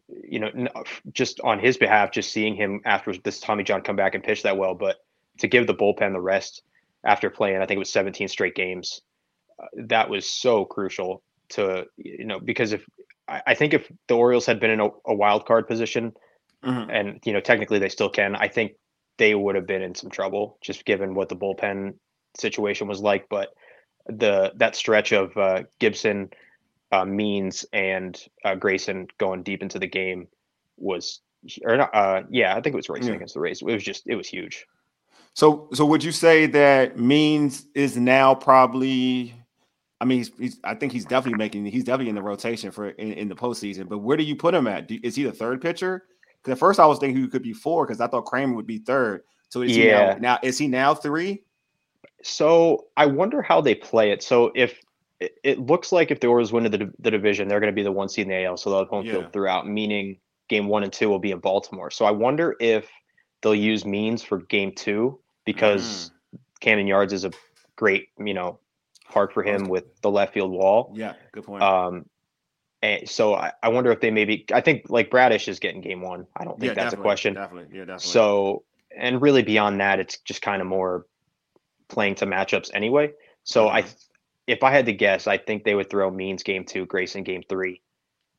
you know just on his behalf just seeing him after this tommy john come back and pitch that well but to give the bullpen the rest after playing i think it was 17 straight games uh, that was so crucial to you know because if i, I think if the orioles had been in a, a wild card position mm-hmm. and you know technically they still can i think they would have been in some trouble just given what the bullpen situation was like but the that stretch of uh, Gibson, uh, Means, and uh, Grayson going deep into the game was, or not, uh, yeah, I think it was Grayson yeah. against the Rays. It was just it was huge. So, so would you say that Means is now probably? I mean, he's, he's I think he's definitely making he's definitely in the rotation for in, in the postseason. But where do you put him at? Do, is he the third pitcher? Because at first I was thinking he could be four because I thought Kremer would be third. So is yeah. he now, now is he now three? So I wonder how they play it. So if it, it looks like if the Orioles win the, the division, they're going to be the one seed in the AL, so they'll have home yeah. field throughout, meaning game one and two will be in Baltimore. So I wonder if they'll use means for game two because mm. Camden Yards is a great, you know, park for him with the left field wall. Yeah, good point. Um, and so I, I wonder if they maybe I think like Bradish is getting game one. I don't think yeah, that's a question. Definitely, yeah, definitely. So and really beyond that, it's just kind of more playing to matchups anyway. So I, mm-hmm. if I had to guess, I think they would throw Means game two, Grayson game three,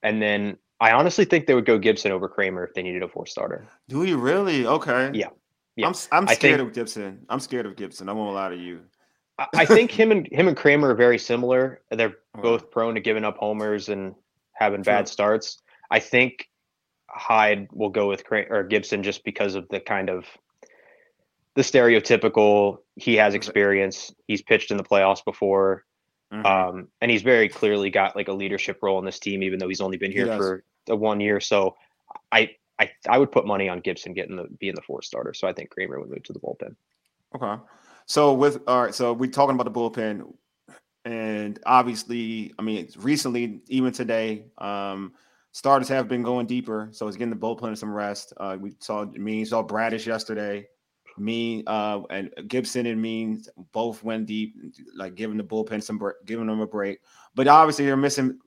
and then I honestly think they would go Gibson over Kremer if they needed a four starter. Do you really? Okay. Yeah. Yeah. I'm I'm scared think, of Gibson. I'm scared of Gibson. I won't lie to you. I think him and him and Kremer are very similar. They're both prone to giving up homers and having bad starts. I think Hyde will go with Kremer, or Gibson just because of the kind of the stereotypical he has experience he's pitched in the playoffs before mm-hmm. um, and he's very clearly got like a leadership role in this team even though he's only been here for the one year. So I, I i would put money on gibson getting the being the fourth starter. So i think Kremer would move to the bullpen. Okay so with all right so we're talking about the bullpen and obviously i mean recently even today um starters have been going deeper so it's getting the bullpen some rest uh we saw me saw bradish yesterday mean uh and Gibson and means both went deep, like giving the bullpen some giving them a break. But obviously you're missing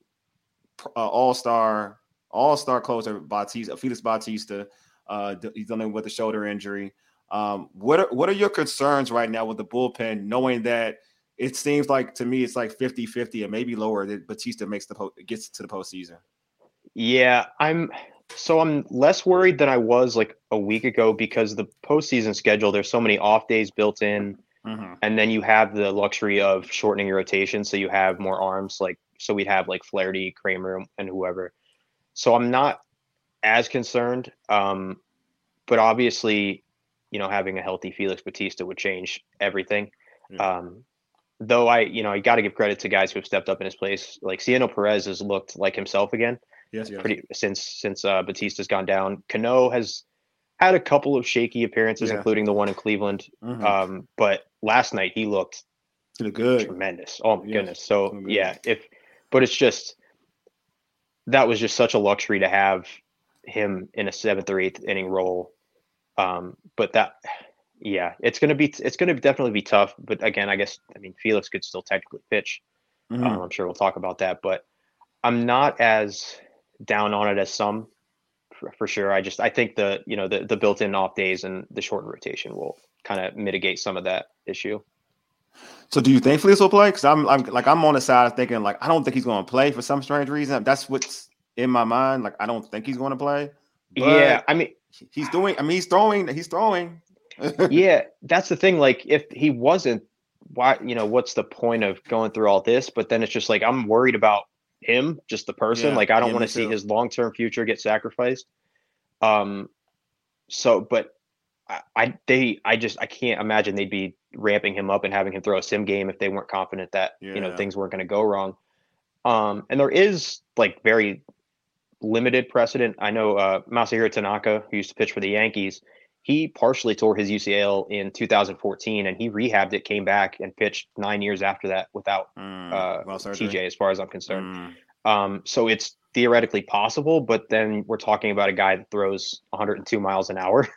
uh, all star all star closer Bautista, Felix Bautista. Uh, he's dealing with a shoulder injury. Um, what are, what are your concerns right now with the bullpen, knowing that it seems like to me it's like 50 50 and maybe lower that Bautista makes the po- gets to the postseason? Yeah, I'm so I'm less worried than I was like a week ago because the postseason schedule, there's so many off days built in. Mm-hmm. And then you have the luxury of shortening your rotation. So you have more arms. Like, so we'd have like Flaherty, Kremer, and whoever. So I'm not as concerned. Um, but obviously, you know, having a healthy Felix Bautista would change everything. Um, though I, you know, I got to give credit to guys who have stepped up in his place. Like Cionel Perez has looked like himself again. Yes, yes. Pretty since since uh, Bautista's gone down. Cano has had a couple of shaky appearances, yeah. including the one in Cleveland. Mm-hmm. Um, but last night he looked, he looked good, tremendous. Oh my yes. goodness! So yeah, if but it's just that was just such a luxury to have him in a seventh or eighth inning role. Um, but that, yeah, it's gonna be it's gonna definitely be tough. But again, I guess I mean Felix could still technically pitch. Mm-hmm. Um, I'm sure we'll talk about that, but I'm not as down on it as some for, for sure. I just I think the you know the the built-in off days and the shortened rotation will kind of mitigate some of that issue. So do you think Felix will play? Because I'm, I'm like I'm on the side of thinking like I don't think he's going to play for some strange reason. That's what's in my mind. Like I don't think he's going to play. yeah, I mean he's doing. I mean he's throwing. He's throwing. [laughs] yeah, that's the thing. Like if he wasn't, why you know what's the point of going through all this? But then it's just like I'm worried about him, just the person. Yeah, like I don't want to see his long term future get sacrificed. Um, so, but I, I, they, I just, I can't imagine they'd be ramping him up and having him throw a sim game if they weren't confident that yeah. you know things weren't going to go wrong. Um, and there is like very limited precedent. I know uh, Masahiro Tanaka, who used to pitch for the Yankees, he partially tore his UCL in 2014 and he rehabbed it, came back and pitched nine years after that without mm, uh, well, TJ, as far as I'm concerned. Mm. Um, so it's theoretically possible, but then we're talking about a guy that throws 102 miles an hour.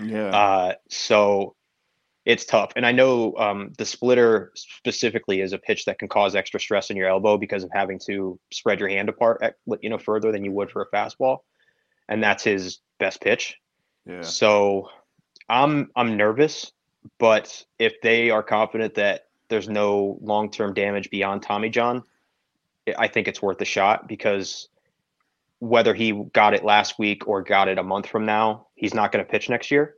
Yeah. Uh, so it's tough. And I know um, the splitter specifically is a pitch that can cause extra stress in your elbow because of having to spread your hand apart, you know, further than you would for a fastball. And that's his best pitch. Yeah. So I'm I'm nervous, but if they are confident that there's no long-term damage beyond Tommy John, I think it's worth a shot because whether he got it last week or got it a month from now, he's not going to pitch next year.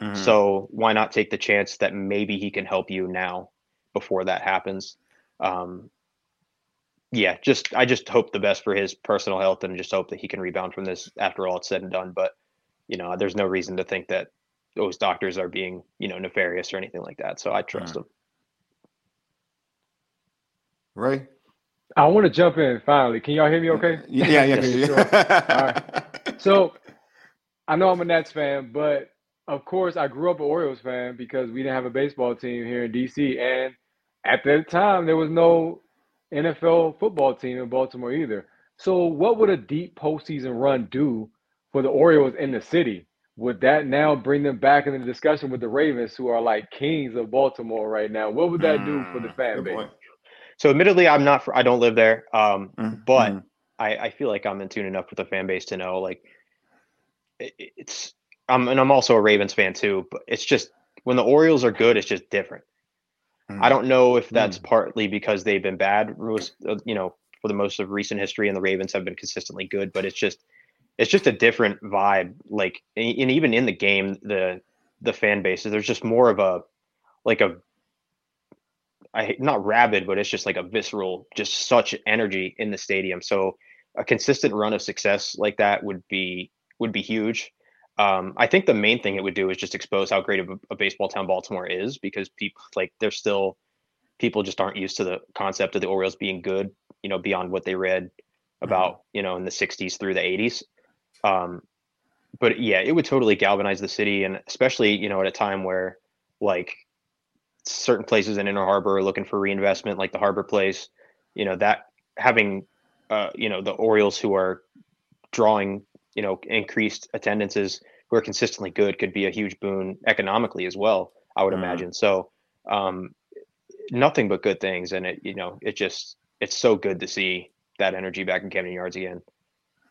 Mm-hmm. So why not take the chance that maybe he can help you now before that happens? Um, yeah, just I just hope the best for his personal health and just hope that he can rebound from this after all it's said and done. But you know, there's no reason to think that those doctors are being, you know, nefarious or anything like that. So I trust mm. them. Right. I want to jump in finally. Can y'all hear me okay? Yeah, yeah, yeah. [laughs] sure. All right. So I know I'm a Nets fan, but of course I grew up an Orioles fan because we didn't have a baseball team here in DC. And at that time there was no NFL football team in Baltimore either. So what would a deep postseason run do for the Orioles in the city, would that now bring them back in the discussion with the Ravens, who are like kings of Baltimore right now? What would that do for the mm, fan base? So, admittedly, I'm not. I don't live there, um, mm-hmm. but. I, I, feel like I'm in tune enough with the fan base to know, like, it, it's. I'm and I'm also a Ravens fan too, but it's just when the Orioles are good, it's just different. Mm. I don't know if that's mm. partly because they've been bad, uh, you know, for the most of recent history, and the Ravens have been consistently good, but it's just it's just a different vibe. Like, and even in the game, the the fan bases, there's just more of a like a I not rabid, but it's just like a visceral, just such energy in the stadium. So a consistent run of success like that would be would be huge. Um, I think the main thing it would do is just expose how great of a, a baseball town Baltimore is because people like they're still people just aren't used to the concept of the Orioles being good, you know, beyond what they read mm-hmm. about, you know, in the 60s through the 80s. Um, but yeah, it would totally galvanize the city, and especially you know at a time where like certain places in Inner Harbor are looking for reinvestment, like the Harbor Place. You know that having uh, you know the Orioles who are drawing you know increased attendances who are consistently good could be a huge boon economically as well. I would mm. imagine. So um, nothing but good things, and it you know it just it's so good to see that energy back in Camden Yards again.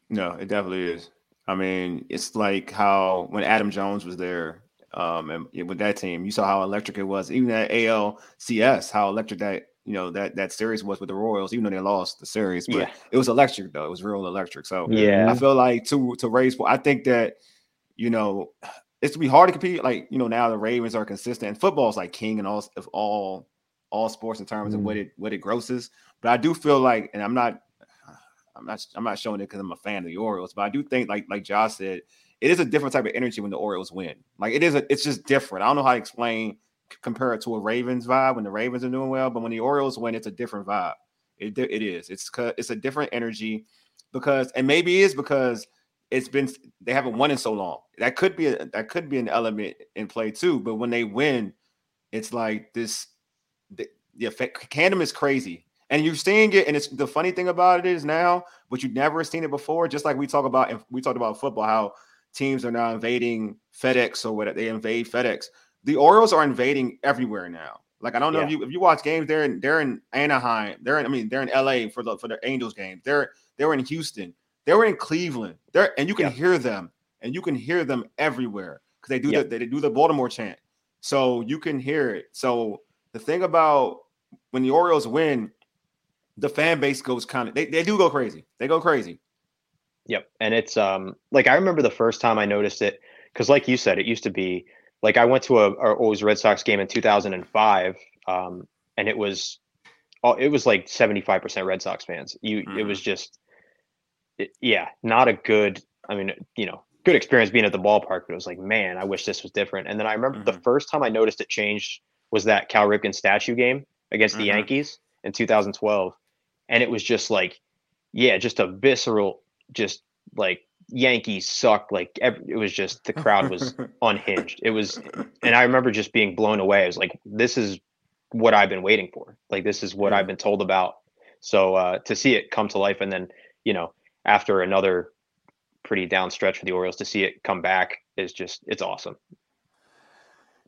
No, it definitely is. I mean, it's like how when Adam Jones was there, um, and with that team, you saw how electric it was. Even at ALCS, how electric that you know that that series was with the Royals, even though they lost the series, but yeah. it was electric though. It was real electric. So yeah, I feel like to to raise. I think that you know it's to be hard to compete. Like you know now the Ravens are consistent. Football is like king and all of all all sports in terms mm. of what it what it grosses. But I do feel like, and I'm not I'm not I'm not showing it because I'm a fan of the Orioles, but I do think like like Josh said, it is a different type of energy when the Orioles win. Like it is a, it's just different. I don't know how to explain compare it to a Ravens vibe when the Ravens are doing well, but when the Orioles win, it's a different vibe. It it is. It's it's a different energy because and maybe it is because it's been they haven't won in so long. That could be a, that could be an element in play too. But when they win, it's like this. The, the effect, Camden is crazy. And you're seeing it, and it's the funny thing about it is now, but you've never seen it before. Just like we talk about, we talked about football, how teams are now invading FedEx or what they invade FedEx. The Orioles are invading everywhere now. Like I don't know yeah. if you if you watch games, they're in they're in Anaheim, they're in I mean they're in LA for the for the Angels games. They're they're in Houston, they were in Cleveland. They're and you can yeah. hear them, and you can hear them everywhere because they do yeah. the they do the Baltimore chant. So you can hear it. So the thing about when the Orioles win, the fan base goes kind of they, they do go crazy. They go crazy. Yep. And it's um like I remember the first time I noticed it because like you said, it used to be like I went to a, a always Red Sox game in 2005, um, and it was oh, it was like 75% Red Sox fans. You mm-hmm. it was just it, yeah, not a good I mean, you know, good experience being at the ballpark, but it was like, man, I wish this was different. And then I remember mm-hmm. the first time I noticed it changed was that Cal Ripken statue game against mm-hmm. the Yankees in 2012 and it was just like, yeah, just a visceral, just like Yankees suck. Like every, it was just the crowd was [laughs] unhinged. It was, and I remember just being blown away. I was like, this is what I've been waiting for. Like this is what I've been told about. So uh, to see it come to life, and then you know after another pretty down stretch for the Orioles, to see it come back is just it's awesome.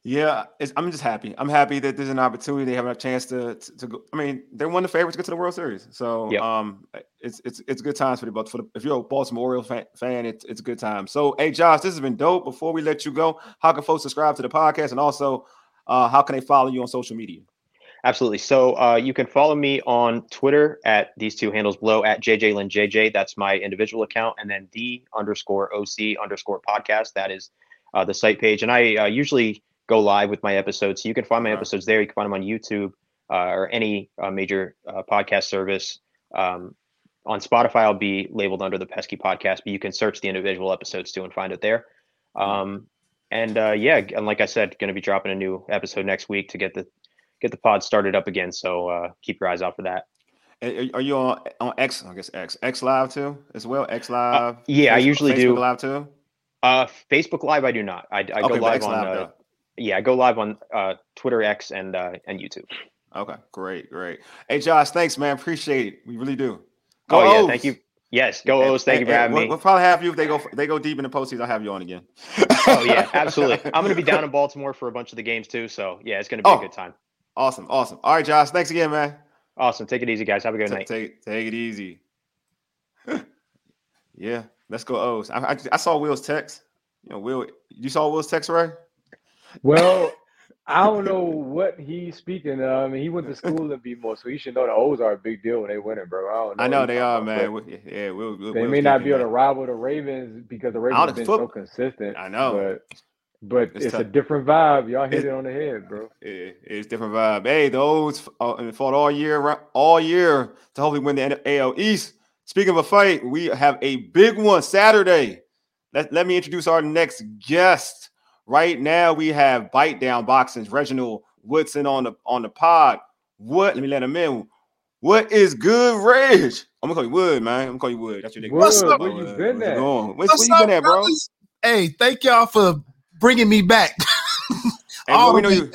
Yeah, I'm just happy. I'm happy that there's an opportunity. They have a chance to, to, to go. I mean, they're one of the favorites to get to the World Series. So, yep. um, it's it's it's good times for the but for the, if you're a Baltimore Orioles fan, fan, it's it's a good time. So, hey, Josh, this has been dope. Before we let you go, how can folks subscribe to the podcast, and also, uh, how can they follow you on social media? Absolutely. So uh, you can follow me on Twitter at these two handles below at JJ That's my individual account, and then D underscore OC underscore podcast. That is uh, the site page, and I uh, usually go live with my episodes. So you can find my episodes there. You can find them on YouTube uh, or any uh, major uh, podcast service. Um, on Spotify, I'll be labeled under the Pesky Podcast, but you can search the individual episodes too and find it there. Um, and uh, yeah, and like I said, going to be dropping a new episode next week to get the get the pod started up again. So uh, keep your eyes out for that. Are you on on X? I guess X X Live too as well. X uh, Live. yeah, Facebook, I usually Facebook do Live too. Uh, Facebook Live, I do not. I, I okay, go live on. Live, yeah, I go live on uh, Twitter, X, and uh, and YouTube. Okay, great, great. Hey, Josh, thanks, man. Appreciate it. We really do. Go oh, yeah, thank you. Yes, go O's. Thank you for having we'll, me. We'll probably have you if they go they go deep in the postseason. I'll have you on again. oh yeah, [laughs] absolutely. I'm going to be down in Baltimore for a bunch of the games too. So yeah, it's going to be oh, a good time. Awesome, awesome. All right, Josh. Thanks again, man. Awesome. Take it easy, guys. Have a good night. Take take it easy. [laughs] yeah, let's go O's. I, I, I saw Will's text. You know, Will, you saw Will's text, right? Well, [laughs] I don't know what he's speaking of. I mean, he went to school in BMO, so he should know the O's are a big deal when they win it, bro. I don't know. I know they are, man. yeah, we'll, we'll, they we'll may not be able to rival the Ravens because the Ravens have been so consistent. I know, but but it's, it's a different vibe. Y'all hit it, it on the head, bro. It, it's different vibe. Hey, the O's uh, fought all year, all year to hopefully win the AL East. Speaking of a fight, we have a big one Saturday. Let, let me introduce our next guest. Right now, we have Bite Down Boxing's Reginald Woodson on the on the pod. What? Let me let him in. What is good, Reg? I'm gonna call you Wood, man. I'm gonna call you Wood. That's your name. What's up? Where you been at? Where, where you been at, bro? Hey, thank y'all for bringing me back. [laughs] hey, All we know you.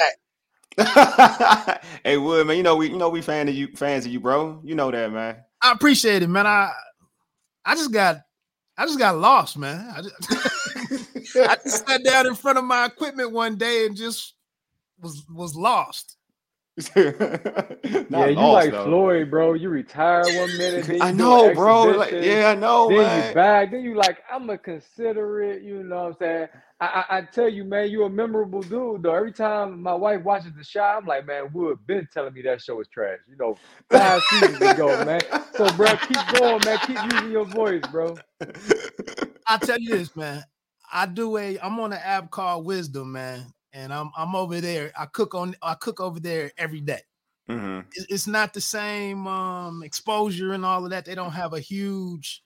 Back. [laughs] hey, Wood, man. You know we, you know we fan of you, fans of you, bro. You know that, man. I appreciate it, man. I, I just got, I just got lost, man. I just, [laughs] [laughs] I just sat down in front of my equipment one day and just was was lost. [laughs] yeah, you lost, like though. Floyd, bro. You retire one minute. I know, bro. Like, yeah, I know. Then man. you back. Then you like, I'm gonna consider it. You know what I'm saying? I, I, I, tell you, man, you're a memorable dude, though. Every time my wife watches the show, I'm like, man, Wood been telling me that show is trash. You know, five [laughs] seasons ago, man. So, bro, keep going, man. Keep using your voice, bro. I tell you this, man. I do a. I'm on an app called Wisdom, man and I'm I'm over there. I cook on I cook over there every day. Mm-hmm. It's not the same um, exposure and all of that. They don't have a huge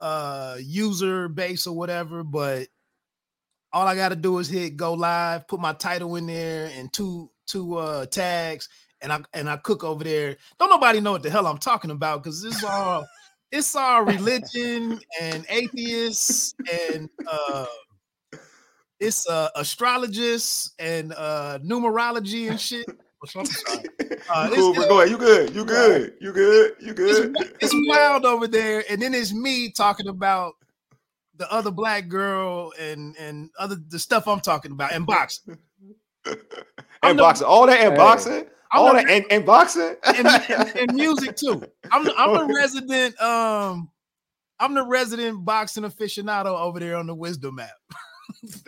uh, user base or whatever, but all I got to do is hit go live, put my title in there and two two uh, tags, and I and I cook over there. Don't nobody know what the hell I'm talking about because this is all it's all religion and atheists and uh, it's uh astrologists and uh numerology and shit. [laughs] Uh, cool, but go ahead. You good? You good? You good? You good? It's, it's, wild over there, and then it's me talking about the other black girl and and other the stuff I'm talking about and boxing. [laughs] and boxing, all that and boxing, all that and, and boxing, and, and, and, music too. I'm [laughs] I'm the resident um I'm the resident boxing aficionado over there on the Wisdom app.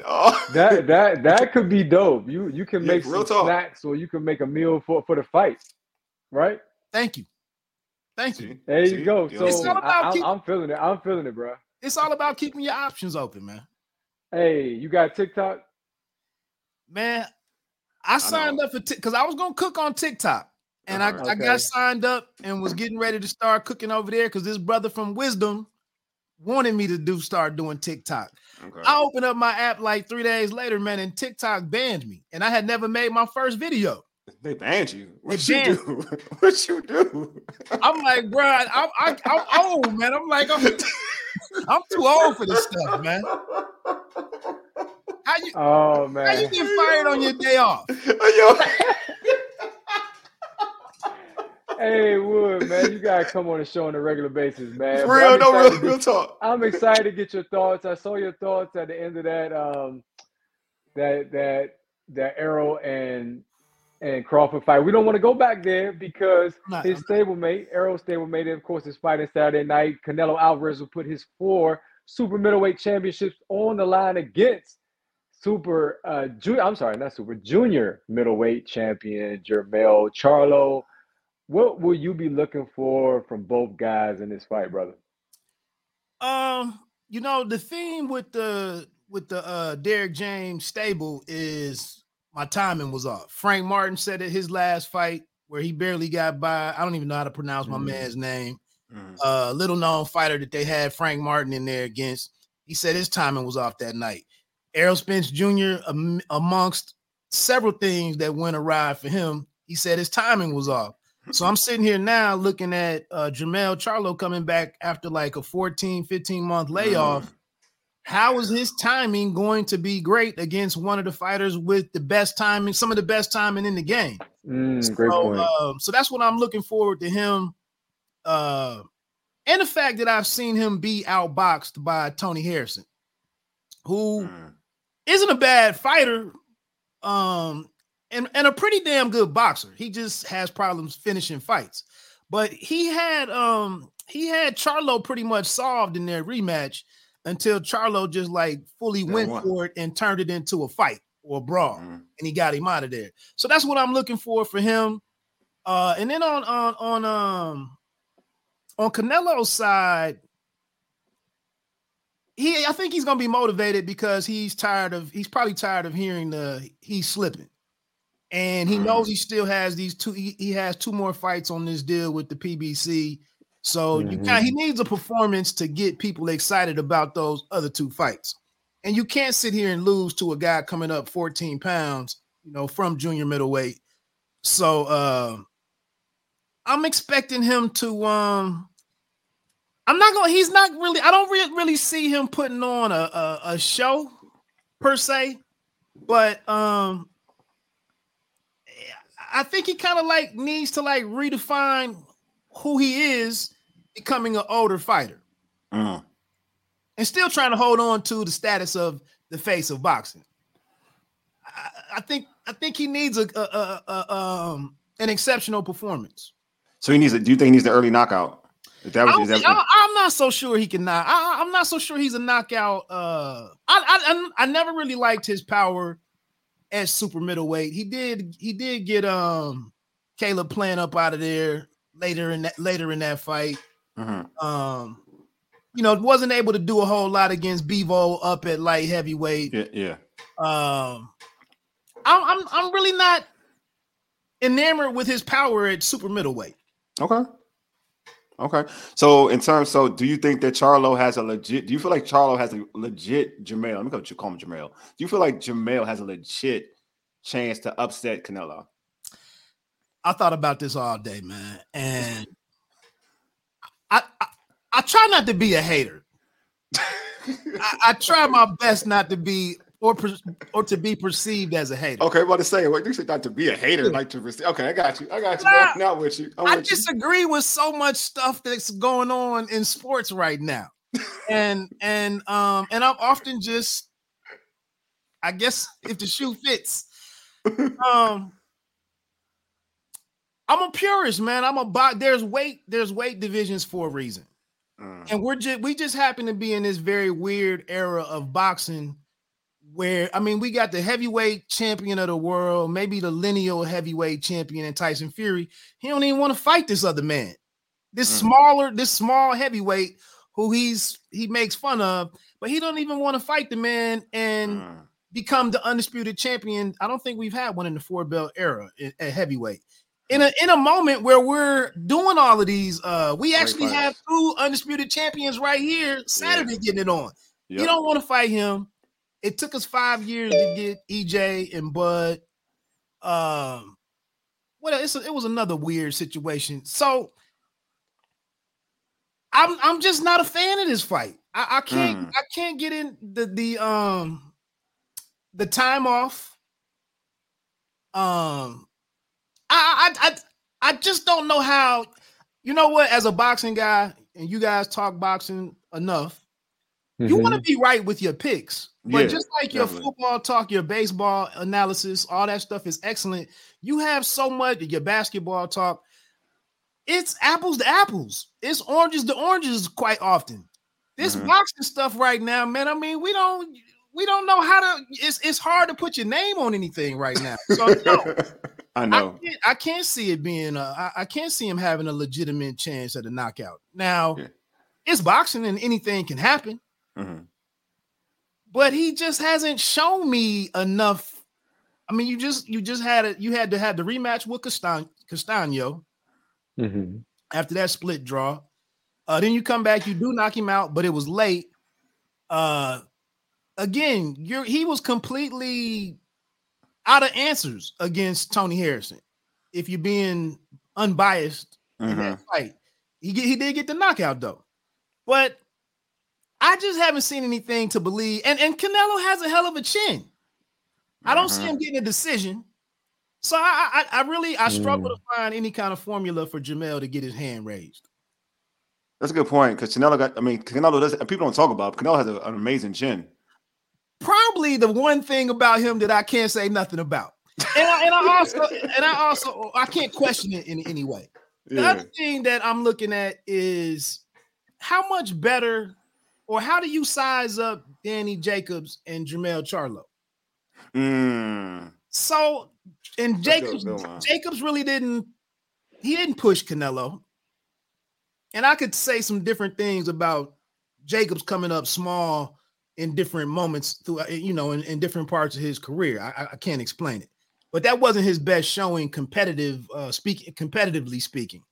oh. That [laughs] that that could be dope. You you can make yeah, some talk. snacks or you can make a meal for for the fight, right? Thank you, thank you. There you go. So it's all about I, keep, I'm feeling it. I'm feeling it, bro. It's all about keeping your options open, man. Hey, you got TikTok? Man, I signed up for because I was gonna cook on TikTok. And I, uh-huh. okay. I got signed up and was getting ready to start cooking over there because this brother from Wisdom wanted me to do start doing TikTok. Okay. I opened up my app like three days later, man, and TikTok banned me, and I had never made my first video. They banned you. What you do? [laughs] what you do? I'm like, bro, I'm, I, am old, man. I'm like, I'm, I'm too old for this stuff, man. [laughs] How you? Oh man, how you get fired on your day off? Hey Wood, man, you gotta come on the show on a regular basis, man. For real, no real, real talk. I'm excited to get your thoughts. I saw your thoughts at the end of that um that that that Errol and and Crawford fight. We don't want to go back there because not, his stablemate, Errol stablemate, of course, is fighting Saturday night. Canelo Alvarez will put his four super middleweight championships on the line against super uh junior, I'm sorry, not super junior middleweight champion Jermell Charlo. What will you be looking for from both guys in this fight, brother? Um, you know, the theme with the with the uh Derrick James stable is my timing was off. Frank Martin said at his last fight where he barely got by. I don't even know how to pronounce my mm. man's name. Mm. Uh little known fighter that they had Frank Martin in there against. He said his timing was off that night. Errol Spence Jr. amongst several things that went awry for him, he said his timing was off. So I'm sitting here now looking at uh Jermell Charlo coming back after like a 14, 15 month layoff. Mm. How is his timing going to be great against one of the fighters with the best timing, some of the best timing in the game? Mm, so, great point. Uh, so that's what I'm looking forward to him. Uh, and the fact that I've seen him be outboxed by Tony Harrison, who mm. not a bad fighter. Um, and, and a pretty damn good boxer. He just has problems finishing fights. But he had um he had Charlo pretty much solved in their rematch until Charlo just like fully went for it and turned it into a fight or a brawl, mm-hmm. and he got him out of there. So that's what I'm looking for for him. Uh, and then on on on um on Canelo's side, he I think he's gonna be motivated because he's tired of he's probably tired of hearing the he's slipping and he knows he still has these two. He, he has two more fights on this deal with the PBC. So mm-hmm. you kind he needs a performance to get people excited about those other two fights. And you can't sit here and lose to a guy coming up 14 pounds, you know, from junior middleweight. So uh, I'm expecting him to um I'm not going he's not really I don't re- really see him putting on a, a, a show per se, but um I think he kind of like needs to like redefine who he is becoming an older fighter. Mm. And still trying to hold on to the status of the face of boxing. I, I think I think he needs a, a, a, a um an exceptional performance. So he needs. A, do you think he needs the early knockout? That, I, am not so sure he can knock. I, am not so sure he's a knockout. Uh, I, I I never really liked his power at super middleweight. He did he did get um Caleb Plant up out of there later in that later in that fight. Mm-hmm. Um, you know, wasn't able to do a whole lot against Bivol up at light heavyweight. Yeah, yeah. Um, I'm I'm I'm really not enamored with his power at super middleweight. Okay. Okay. So in terms, so do you think that Charlo has a legit? Do you feel like Charlo has a legit Jermell? Let me go to call him Jermell. Do you feel like Jermell has a legit chance to upset Canelo? I thought about this all day, man, and I I, I try not to be a hater. [laughs] I, I try my best not to be or or to be perceived as a hater. Okay, about to say, what you said not to be a hater, like to receive. Okay, I got you. I got you. Nah, not with you. I'm i with disagree you. with so much stuff that's going on in sports right now, and and um and I'm often just, I guess, if the shoe fits, um. I'm a purist, man. I'm a bot. There's weight. There's weight divisions for a reason, mm. and we're just we just happen to be in this very weird era of boxing where I mean, we got the heavyweight champion of the world, maybe the lineal heavyweight champion in Tyson Fury. He don't even want to fight this other man. This mm. smaller, this small heavyweight who he's he makes fun of, but he don't even want to fight the man and mm. become the undisputed champion. I don't think we've had one in the four belt era at heavyweight. In a in a moment where we're doing all of these, uh, we actually have two undisputed champions right here Saturday yeah. getting it on. Yep. You don't want to fight him it took us five years to get EJ and Bud. Um, well, it's a, it was another weird situation. So I'm I'm just not a fan of this fight. I, I can't mm. I can't get in the the um the time off. Um, I I I I just don't know how. You know what? As a boxing guy, and you guys talk boxing enough, mm-hmm. you want to be right with your picks. But yeah, just like your definitely. football talk, your baseball analysis, all that stuff is excellent. You have so much your basketball talk. It's apples to apples. It's oranges to oranges quite often. This mm-hmm. boxing stuff right now, man. I mean, we don't we don't know how to. It's it's hard to put your name on anything right now. So no, [laughs] I know I can't, I can't, see it being. A, I, I can't see him having a legitimate chance at a knockout. Now, yeah. it's boxing and anything can happen. Mm-hmm but he just hasn't shown me enough. I mean, you just you just had it. You had to have the rematch with Castan- Castano mm-hmm. after that split draw. Uh, then you come back, you do knock him out, but it was late. Uh, again, you're he was completely out of answers against Tony Harrison. If you're being unbiased mm-hmm. in that mm-hmm. fight, he he did get the knockout though, but I just haven't seen anything to believe. And and Canelo has a hell of a chin. Mm-hmm. I don't see him mm-hmm. getting a decision. So I I, I really I struggle mm. to find any kind of formula for Jamel to get his hand raised. That's a good point because Canelo got. I mean, Canelo does. People don't talk about. Canelo has a, an amazing chin. Probably the one thing about him that I can't say nothing about, and I, and I also and I also I can't question it in any way. The yeah. other thing that I'm looking at is how much better or how do you size up Danny Jacobs and Jermell Charlo? Mm. So, and Jacobs, Jacobs really didn't, he didn't push Canelo. And I could say some different things about Jacobs coming up small in different moments through, uh, you know, in, in different parts of his career. I, I, can't explain it, but that wasn't his best showing, competitive, uh, speaking, competitively speaking.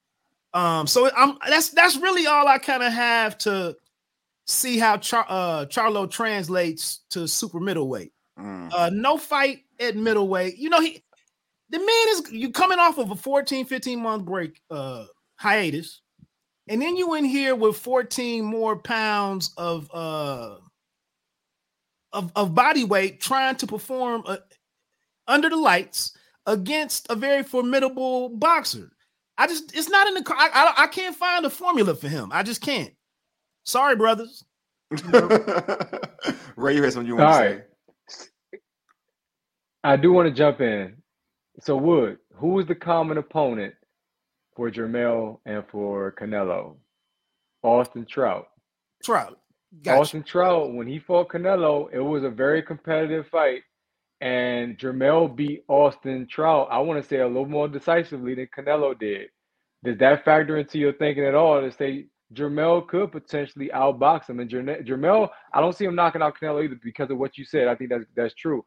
Um, so I'm that's that's really all I kind of have to see how Char- uh, Charlo translates to super middleweight. Mm. Uh, no fight at middleweight. You know, he the man is you coming off of a 14, 15 month break uh hiatus, and then you in here with 14 more pounds of uh of, of body weight trying to perform uh, under the lights against a very formidable boxer. I just it's not in the I, I, I can't find a formula for him. I just can't. Sorry, brothers. [laughs] Ray, you had something you want All to right. say? I do want to jump in. So Wood, who is the common opponent for Jermell and for Canelo? Austin Trout. Trout. Gotcha. Austin Trout, when he fought Canelo, it was a very competitive fight. And Jermell beat Austin Trout, I want to say a little more decisively than Canelo did. Does that factor into your thinking at all to say Jermell could potentially outbox him? And Jermell, I don't see him knocking out Canelo either because of what you said. I think that's that's true.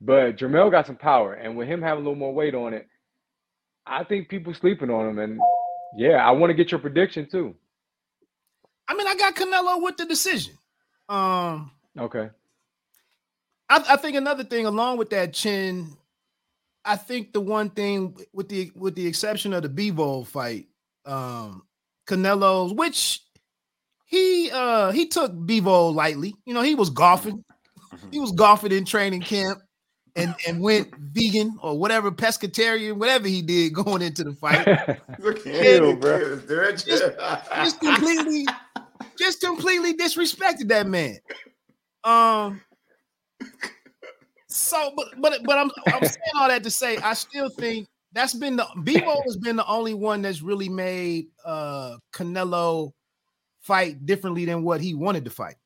But Jermell got some power, and with him having a little more weight on it, I think people sleeping on him. And yeah, I want to get your prediction too. I mean, I got Canelo with the decision. Um, okay. I, I think another thing along with that chin, I think the one thing with the with the exception of the Bivol fight, um, Canelo's, which he uh he took Bivol lightly. You know, he was golfing. He was golfing in training camp and and went vegan or whatever pescatarian, whatever he did [laughs] going into the fight. [laughs] Look at him, bro. Just, just [laughs] completely, just completely disrespected that man. Um. So, but but but I'm I'm saying all that to say I still think that's been the Bivol [laughs] has been the only one that's really made uh Canelo fight differently than what he wanted to fight.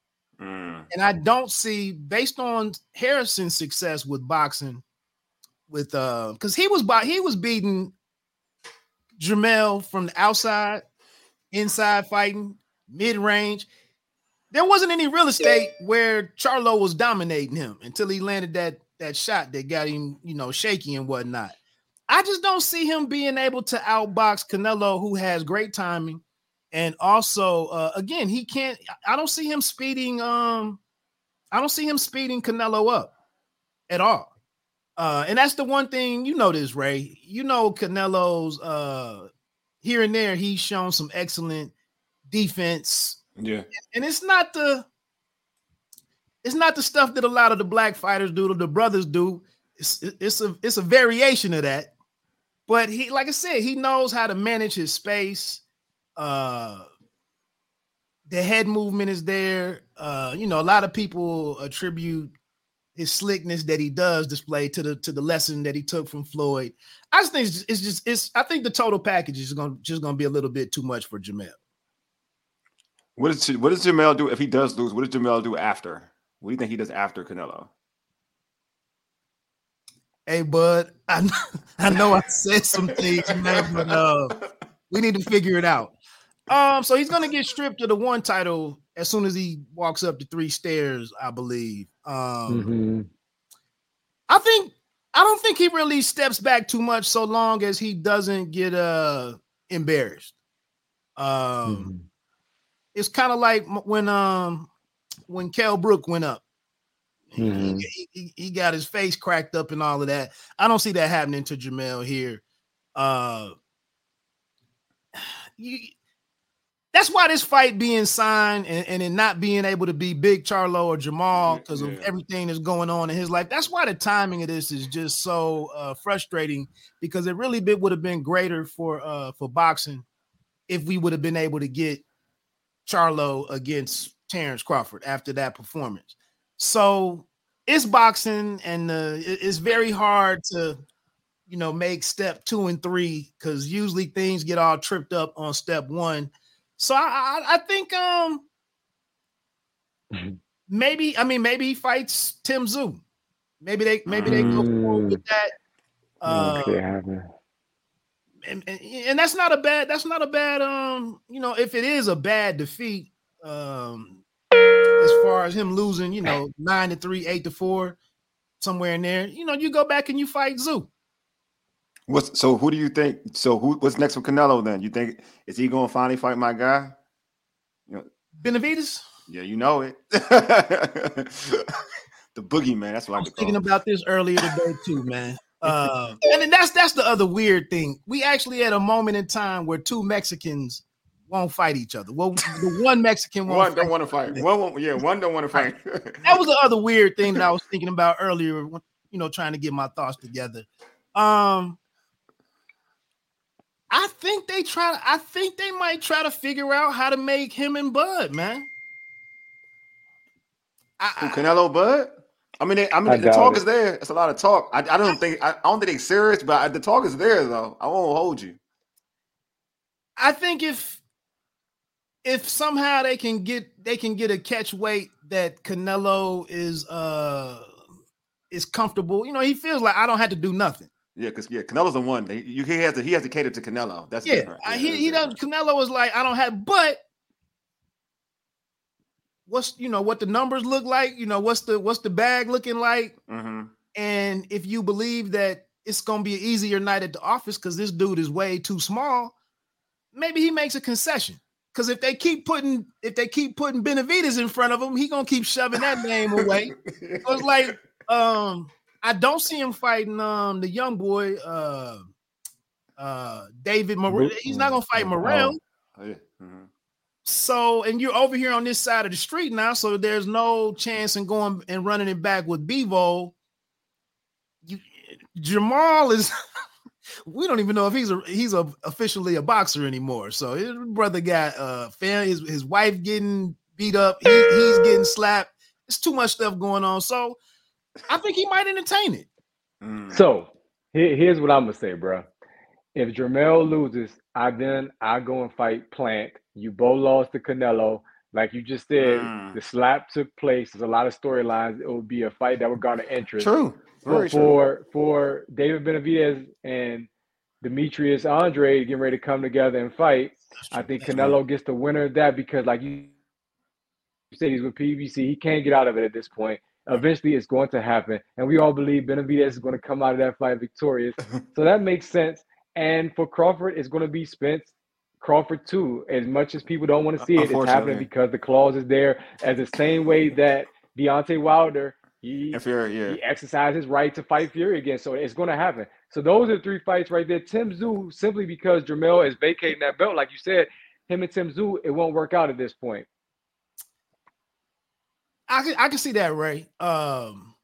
Mm. And I don't see, based on Harrison's success with boxing, with uh, because he was by he was beating Jermell from the outside, inside fighting, mid range. There wasn't any real estate where Charlo was dominating him until he landed that that shot that got him, you know, shaky and whatnot. I just don't see him being able to outbox Canelo, who has great timing, and also uh, again he can't i don't see him speeding um i don't see him speeding canelo up at all. Uh and that's the one thing you know this ray you know canelo's uh here and there he's shown some excellent defense. Yeah. And it's not the it's not the stuff that a lot of the black fighters do the brothers do. It's it's a it's a variation of that but he like i said he knows how to manage his space uh the head movement is there. Uh, you know, a lot of people attribute his slickness that he does display to the to the lesson that he took from Floyd. I just think it's just, it's, I think the total package is gonna just to be a little bit too much for Jamel. What does what does Jamel do if he does lose? What does Jamel do after? What do you think he does after Canelo? Hey, bud, I [laughs] I know I said some things, man, but uh, we need to figure it out. Um, so he's gonna get stripped of the one title as soon as he walks up the three stairs, I believe. Um, mm-hmm. I think I don't think he really steps back too much so long as he doesn't get uh embarrassed. Um, mm-hmm. it's kind of like when um when Kell Brook went up. Mm-hmm. He, he, he, got his face cracked up and all of that. I don't see that happening to Jamel here. Uh, [sighs] you, that's why this fight being signed and, and it not being able to be Big Charlo or Jermall because yeah. of everything that's going on in his life. That's why the timing of this is just so uh, frustrating because it really would have been greater for uh, for boxing if we would have been able to get Charlo against Terrence Crawford after that performance. So it's boxing, and uh, it's very hard to, you know, make step two and three because usually things get all tripped up on step one so I, I, I think um mm-hmm. maybe I mean maybe he fights Tim Tszyu. Maybe they maybe they go forward with mm. that. Uh, and, and, and, that's not a bad that's not a bad um you know if it is a bad defeat um as far as him losing you know [laughs] nine to three eight to four somewhere in there you know you go back and you fight Tszyu. What's so? Who do you think? So who? What's next for Canelo? Then you think is he going to finally fight my guy? You know, Benavidez. Yeah, you know it. [laughs] the boogeyman. That's what I, I was thinking about this earlier today too, man. [laughs] Uh, and then that's that's the other weird thing. We actually had a moment in time where two Mexicans won't fight each other. Well, the one Mexican won't. one don't want to fight. One, won't, yeah, one don't want to fight. [laughs] that was the other weird thing that I was thinking about earlier. You know, trying to get my thoughts together. Um, I think they try. I think they might try to figure out how to make him and Bud, man. I, Canelo Bud. I mean, they, I mean, I the talk doubt is there. It's a lot of talk. I, I don't think I, I don't think they serious, but I, the talk is there though. I won't hold you. I think if if somehow they can get they can get a catch weight that Canelo is uh is comfortable, you know, he feels like I don't have to do nothing. Yeah, because yeah, Canelo's the one. He, you, he has to he has to cater to Canelo. That's Yeah, different. Yeah, he he does. different. Canelo is like I don't have, but what's you know what the numbers look like? You know what's the what's the bag looking like? Mhm. And if you believe that it's gonna be an easier night at the office because this dude is way too small, maybe he makes a concession. Because if they keep putting if they keep putting Benavidez in front of him, he gonna keep shoving that name away. So it's like um I don't see him fighting um the young boy uh uh David Morrell. He's not gonna fight Morrell. Oh, yeah. Mhm. So, and you're over here on this side of the street now, so there's no chance in going and running it back with Bivol. You, Jermall is. [laughs] we don't even know if he's a he's a, officially a boxer anymore. So his brother got uh fan his his wife getting beat up. He, he's getting slapped. It's too much stuff going on. So I think he might entertain it. Mm. So here, here's what I'm gonna say, bro. If Jermell loses, I then I go and fight Plant. You both lost to Canelo. Like you just said, Mm. the slap took place. There's a lot of storylines. It would be a fight that would garner interest. True. Very But true. for for David Benavidez and Demetrius Andre getting ready to come together and fight, I think That's Canelo gets the winner of that because, like you said, he's with PBC. He can't get out of it at this point. Eventually, it's going to happen, and we all believe Benavidez is going to come out of that fight victorious. [laughs] so that makes sense. And for Crawford, it's going to be Spence Crawford too. As much as people don't want to see it, it's happening because the clause is there. As the same way that Deontay Wilder, he If you're yeah. he exercised his right to fight Fury again. So it's going to happen. So those are the three fights right there. Tim Tszyu, simply because Jamel is vacating that belt, like you said, him and Tim Tszyu, it won't work out at this point. I can I can see that, Ray. Um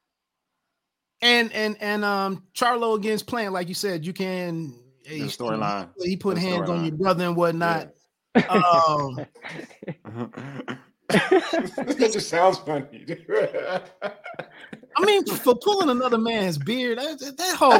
and and and um Charlo against Plant, like you said, you can he- storyline. He put The hands on your brother and whatnot. Um [laughs] [laughs] [laughs] it just sounds funny. [laughs] I mean, for pulling another man's beard, that, that, that whole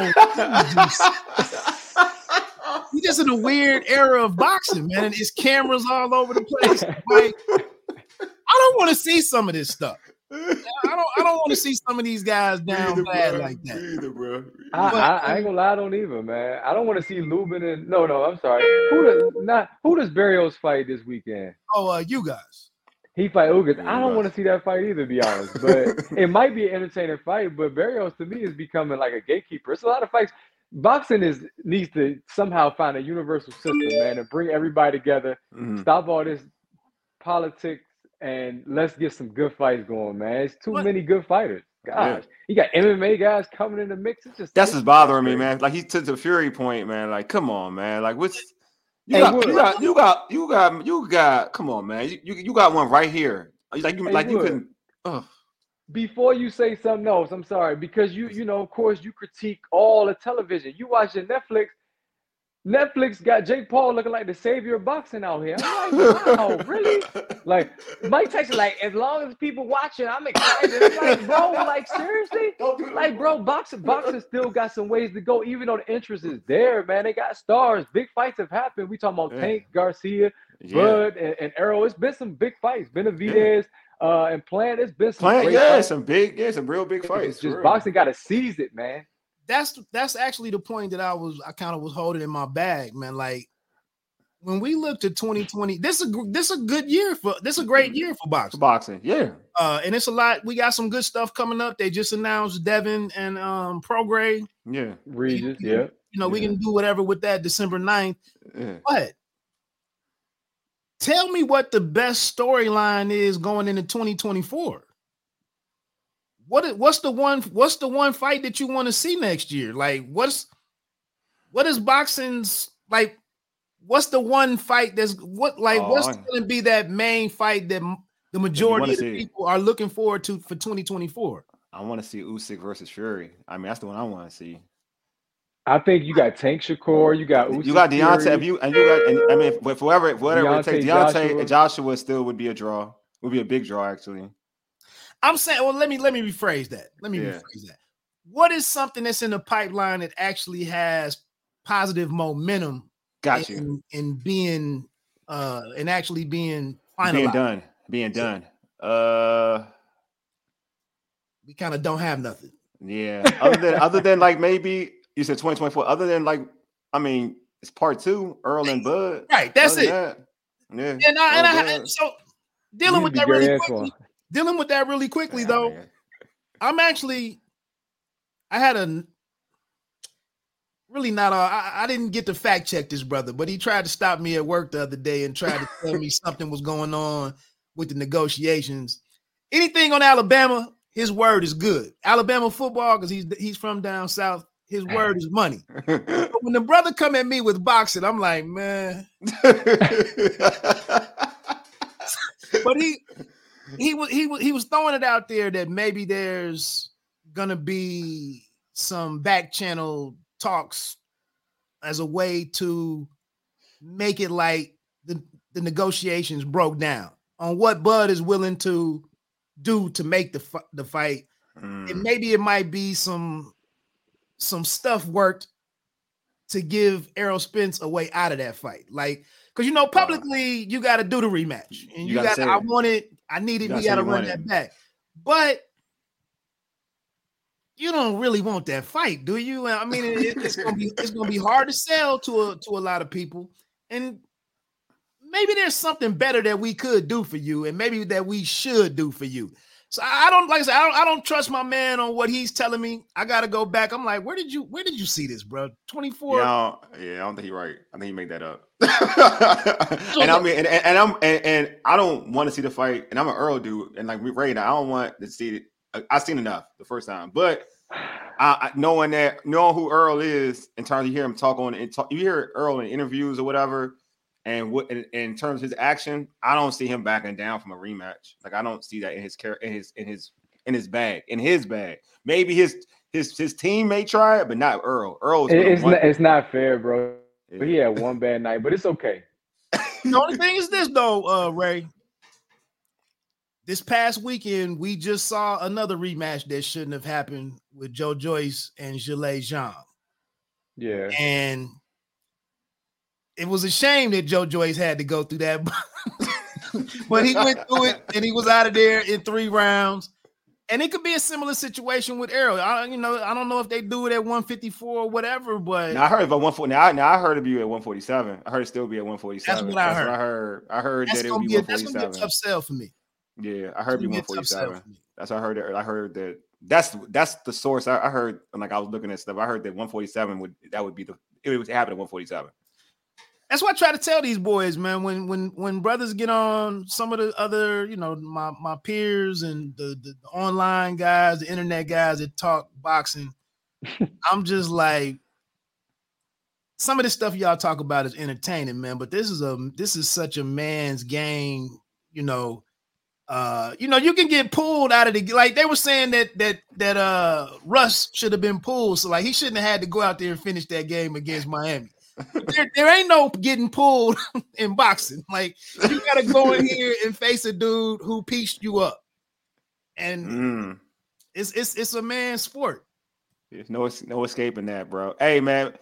we just in a weird era of boxing, man, and it's cameras all over the place. Like, I don't want to see some of this stuff. I don't. I don't want to see some of these guys down Either, bad bro. like that. Either, bro. I, But- I, I ain't gonna lie, I don't either, man. I don't want to see Lubin and no, no, I'm sorry. Who does not who does Barrios fight this weekend? Oh, uh, you guys. He fight Ugas. I don't want to see that fight either, to be honest. But [laughs] it might be an entertaining fight. But Barrios to me is becoming like a gatekeeper. It's a lot of fights. Boxing is needs to somehow find a universal system, man, and bring everybody together. Mhm. Stop all this politics and let's get some good fights going, man. It's too What- many good fighters. Yeah. Gosh, you got MMA guys coming in the mix. It's just That's it's just bothering me, man. Like he to the Fury point, man. Like, come on, man. Like, what's you Hey, got? Wood. You got? You got? You got? You got? Come on, man. You you, you got one right here. Like you Hey, like you Wood. couldn't. Ugh. before you say something else, I'm sorry because you you know of course you critique all the television. You watching Netflix. Netflix got Jake Paul looking like the savior of boxing out here. I'm like, wow, really? Like Mike Tyson, like as long as people watching, I'm excited. Like, bro, like seriously? [laughs] Don't do that, Like, bro, boxing, boxing still got some ways to go, even though the interest is there, man. They got stars. Big fights have happened. We talking about Yeah. Tank Garcia, Yeah. Bud, and, and Errol. It's been some big fights. Benavidez uh, and Plant. It's been some Plant, great yeah, fights. some big, yeah, some real big fights. It's just real. boxing got to seize it, man. That's that's actually the point that I was. I kind of was holding in my bag, man. Like when we looked at 2020, this is a gr- this a good year for this is a great year for For boxing. boxing, yeah. Uh, and it's a lot. We got some good stuff coming up. They just announced Devin and um Prograis. Yeah, Regis, you- yeah. You know, we can do whatever with that December 9th. yeah. But tell me what the best storyline is going into 2024. What is, what's the one what's the one fight that you want to see next year? Like what's what is boxing's like what's the one fight that's what like Oh, what's going to be that main fight that the majority of the see. people are looking forward to for 2024? I want to see Usyk versus Fury. I mean, that's the one I want to see. I think you got Tank Shakur, you got Usyk you got Deontay, Fury. if you and you got, and, I mean, if, whoever, whatever it takes, Deontay, Deontay Joshua. Joshua still would be a draw. Would be a big draw, actually. I'm saying, well, let me let me rephrase that. Let me Yeah. rephrase that. What is something that's in the pipeline that actually has positive momentum Got you. in, in being uh and actually being finalized? Being done. Being done. Uh We kind of don't have nothing. yeah. Other than other than like maybe you said 2024. Other than like, I mean, it's part two, Earl and Bud. Right, that's Other it. that, yeah. And I and I Bud. and so dealing with that really quickly, Antoine. Dealing with that really quickly though. I'm actually I had a really not a, I, I didn't get to fact check this brother, but he tried to stop me at work the other day and tried to tell me something was going on with the negotiations. Anything on Alabama, his word is good. Alabama football, because he's he's from down south, his ah. word is money. [laughs] But when the brother come at me with boxing, I'm like, man, [laughs] but he he was he was he was throwing it out there that maybe there's gonna be some back channel talks as a way to make it like the, the negotiations broke down on what Bud is willing to do to make the the fight, and Mm, maybe it might be some some stuff worked to give Errol Spence a way out of that fight, like because you know publicly you got to do the rematch, and You you, got I want it, I needed, say got to run that back, but you don't really want that fight, do you? I mean, it- it's gonna be it's gonna be hard to sell to a to a lot of people, and maybe there's something better that we could do for you, and maybe that we should do for you. So I don't like I said, I don't, I don't trust my man on what he's telling me. I gotta go back. I'm like, where did you where did you see this, bro? 24. Yeah, I yeah, I don't think he's right. I think he made that up. [laughs] and I mean, and, and, and I'm and, and I don't want to see the fight. And I'm an Earl dude, and like we Ray, I don't want to see it. I, I seen enough the first time, but I, I knowing that knowing who Earl is in terms of hear him talk on and talk, you hear Earl in interviews or whatever, and what in, in terms of his action, I don't see him backing down from a rematch. Like I don't see that in his character, in his in his in his bag, in his bag. Maybe his his his team may try it, but not Earl. Earl is It- gonna it's not, it's not fair, bro. Yeah. But he had one bad night, but it's okay. [laughs] The only thing is this though, uh Ray. This past weekend, we just saw another rematch that shouldn't have happened with Joe Joyce and Zhilei Zhang. Yeah. And it was a shame that Joe Joyce had to go through that. [laughs] but he went through it and he was out of there in three rounds. And it could be a similar situation with Errol. I, you know, I don't know if they do it at 154 or whatever, but Now I heard about one forty. Now, I- now I heard it be at one forty seven. I heard it still be at one forty seven. That's what I heard. I heard. I heard that's that it would be be a, one that's gonna be a tough sell for me. Yeah, I heard be It's one gonna be a forty tough sell seven. for me. That's what I heard. That, I heard that. That's that's the source. I, I heard like I was looking at stuff. I heard that one forty seven would that would be the it would happen at one forty seven. That's what I try to tell these boys, man. When when when brothers get on some of the other, you know, my my peers and the, the, the online guys, the internet guys that talk boxing, [laughs] I'm just like, some of this stuff y'all talk about is entertaining, man. But this is a this is such a man's game, you know. Uh, you know, you can get pulled out of the like they were saying that that that uh Russ should have been pulled, so like he shouldn't have had to go out there and finish that game against Miami there, there ain't no getting pulled [laughs] in boxing. Like you gotta go in [laughs] here and face a dude who pieced you up. And Mm. it's it's it's a man's sport. There's no no escaping that, bro. Hey man,